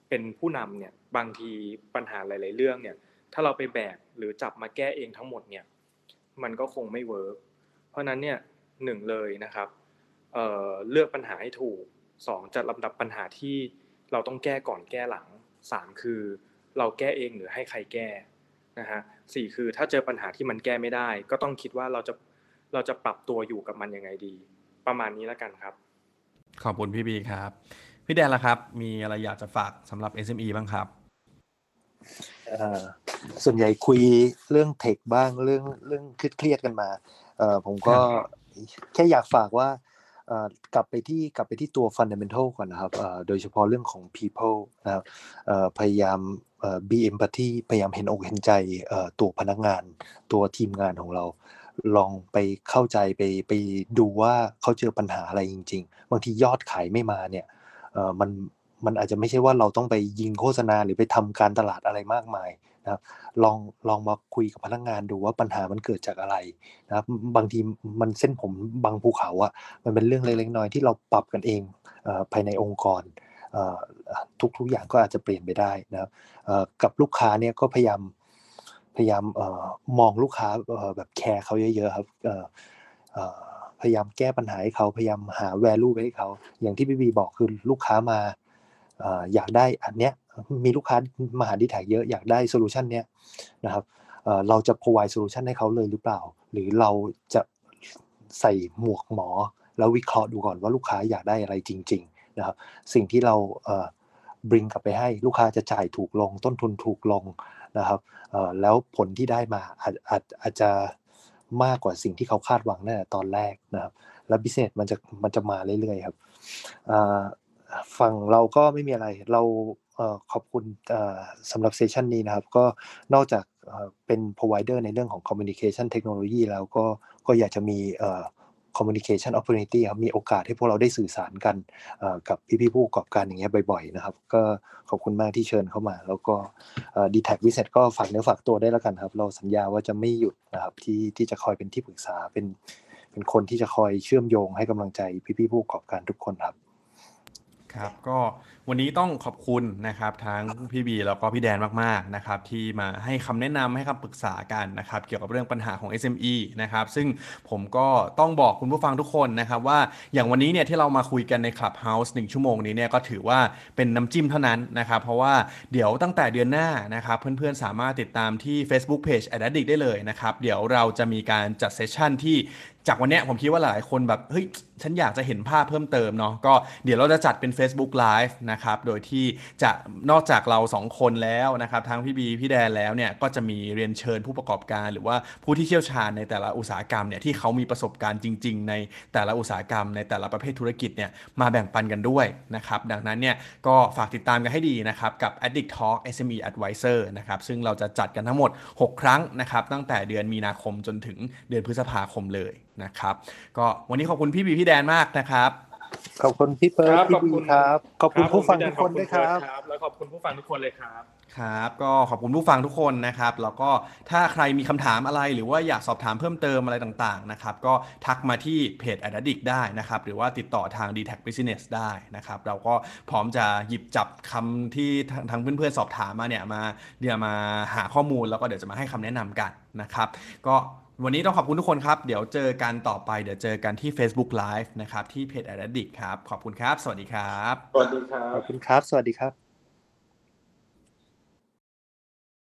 เป็นผู้นำเนี่ยบางทีปัญหาหลาย ๆ เรื่องเนี่ยถ้าเราไปแบกหรือจับมาแก้เองทั้งหมดเนี่ยมันก็คงไม่ work เพราะนั้นเนี่ยหนึ่งเลยนะครับเลือกปัญหาให้ถูกสองจัดลำดับปัญหาที่เราต้องแก้ก่อนแก้หลังสามคือเราแก้เองหรือให้ใครแก้นะฮะสี่คือถ้าเจอปัญหาที่มันแก้ไม่ได้ ก็ต้องคิดว่าเราจะเราจะปรับตัวอยู่กับมันยังไงดี ประมาณนี้แล้วกันครับ ขอบคุณพี่บีครับ พี่แดนล่ะครับ มีอะไรอยากจะฝากสำหรับ SME บ้างครับเอ่อส่วนใหญ่คุยเรื่องเทคบ้างเรื่องเรื่องเครียดๆกันมาเอ่อผมก็แค่อยากฝากว่าเอ่อกลับไปที่กลับไปที่ตัว fundamental ก่อนนะครับเอ่อโดยเฉพาะเรื่องของ people นะครับเอ่อพยายามเอ่อ be empathy พยายามเห็นอกเห็นใจเอ่อตัวพนักงานตัวทีมงานของเรา ลองไปเข้าใจไปไปดูว่าเขาเจอปัญหาอะไรจริง ๆ บางทียอดขายไม่มาเนี่ยเออมันมันอาจจะไม่ใช่ว่าเราต้องไปยิงโฆษณาหรือไปทำการตลาดอะไรมากมายนะครับลองลองมาคุยกับพนักงานดูว่าปัญหามันเกิดจากอะไรนะครับบางทีมันเส้นผมบางภูเขาอะมันเป็นเรื่องเล็กๆน้อยที่เราปรับกันเองภายในองค์กรทุกทุกอย่างก็อาจจะเปลี่ยนไปได้นะครับกับลูกค้าเนี่ยก็พยายาม พยายามเอ่อมองลูกค้าเอ่อแบบแคร์เขาเยอะๆครับเอ่อเอ่อพยายามแก้ปัญหาให้เขาพยายามหา value ไปให้เขา อย่างที่พี่บีบอกคือลูกค้ามาเอ่ออยากได้อันเนี้ยมีลูกค้ามาหา dtac เยอะอยากได้ solution เนี้ยนะครับเอ่อเราจะ provide solution ให้เขาเลยหรือเปล่า หรือเราจะใส่หมวกหมอ แล้ววิเคราะห์ดูก่อนว่าลูกค้าอยากได้อะไรจริง ๆ นะครับ สิ่งที่เราเอ่อ bring กลับไปให้ลูกค้าจะจ่ายถูกลง ต้นทุนถูกลง นะครับแล้วผลที่ได้มาอาจอาจอาจจะมากกว่าสิ่งที่เขาคาดหวังตั้งแต่ตอนแรกนะครับ แล้ว business มันจะมันจะมาเรื่อยๆครับฝั่งเราก็ไม่มีอะไรเราขอบคุณสำหรับเซสชันนี้นะครับ ก็นอกจากเป็น provider ในเรื่องของ communication technology แล้วก็ก็อยากจะมีเ communication opportunity ครับมีโอกาสให้พวกเราได้สื่อสารกันกับพี่ๆผู้ประกอบการอย่างเงี้ยบ่อยๆนะครับ ก็ขอบคุณมากที่เชิญเข้ามา แล้วก็ดีแท็กวิเศษก็ฝากเนื้อฝากตัวได้แล้วกันครับ เราสัญญาว่าจะไม่หยุดนะครับที่ที่จะคอยเป็นที่ปรึกษาเป็นเป็นคนที่จะคอยเชื่อมโยงให้กำลังใจพี่ๆผู้ประกอบการทุกคนครับ ครับก็วันนี้ต้องขอบคุณนะครับทั้งพี่บีแล้วก็พี่แดนมากๆนะครับที่มาให้คำแนะนำให้คำปรึกษากันนะครับเกี่ยวกับเรื่องปัญหาของ SME นะครับซึ่งผมก็ต้องบอกคุณผู้ฟังทุกคนนะครับว่าอย่างวันนี้เนี่ยที่เรามาคุยกันใน Clubhouse 1 ชั่วโมงนี้เนี่ยก็ถือว่าเป็นน้ำจิ้มเท่านั้นนะครับเพราะว่าเดี๋ยวตั้งแต่เดือนหน้านะครับเพื่อนๆสามารถติดตามที่ Facebook Page a d d i c t ได้เลยนะครับเดี๋ยวเราจะมีการจัดเซสชั่นที่จากวันนี้ผมคิดว่าหลายคนแบบเฮ้ยฉันอยากจะเห็นภาพเพิ่มเติมเนาะก็เดี๋ยวเราจะจัดเป็น Facebook Live นะครับโดยที่จะนอกจากเรา 2 คนแล้วนะครับทั้งพี่บีพี่แดนแล้วเนี่ยก็จะมีเรียนเชิญผู้ประกอบการ หรือว่าผู้ที่เชี่ยวชาญในแต่ละอุตสาหกรรมเนี่ยที่เขามีประสบการณ์จริง ๆ ในแต่ละอุตสาหกรรม ในแต่ละประเภทธุรกิจเนี่ยมาแบ่งปันกันด้วยนะครับดังนั้นเนี่ยก็ฝากติดตามกันให้ดีนะครับกับ Addict Talk SME Advisor นะครับซึ่งเราจะจัดกันทั้งหมด 6 ครั้งนะครับตั้งแต่เดือนมีนาคมจนถึงเดือนพฤษภาคมเลยนะครับ ก็วันนี้ขอบคุณพี่บีพี่แดนมากนะครับขอบคุณพี่เปิร์คดรับพี่ขอบบีคุณครับ ขอบคุณรับผู้ฟังผมทุกคนด้วยครับขอณแล้วขอบคุณผู้ฟังทุกคนเลยครับ ครับ ก็ขอบคุณผู้ฟังทุกคนนะครับ แล้วก็ถ้าใครมีคำถามอะไรหรือว่าอยากสอบถามเพิ่มเติมอะไรต่างๆนะครับ ก็ทักมาที่เพจ a d d i c t ได้นะครับ หรือว่าติดต่อทาง d t a c Business ได้นะครับ เราก็พร้อมจะหยิบจับคำที่ทางทางเพื่อนๆสอบถามมาเนี่ยมาเดี๋ยวมาหาข้อมูลแล้วก็เดี๋ยวจะมาให้คำแนะนำกันนะครับ ก็ วันนี้ต้องขอบคุณทุกคนครับ เดี๋ยวเจอกันต่อไป เดี๋ยวเจอกันที่ Facebook Live นะครับ ที่เพจ a d d i c t ครับ ขอบคุณครับ สวัสดีครับ สวัสดีครัขบอบคุณครับ สวัสดีครับ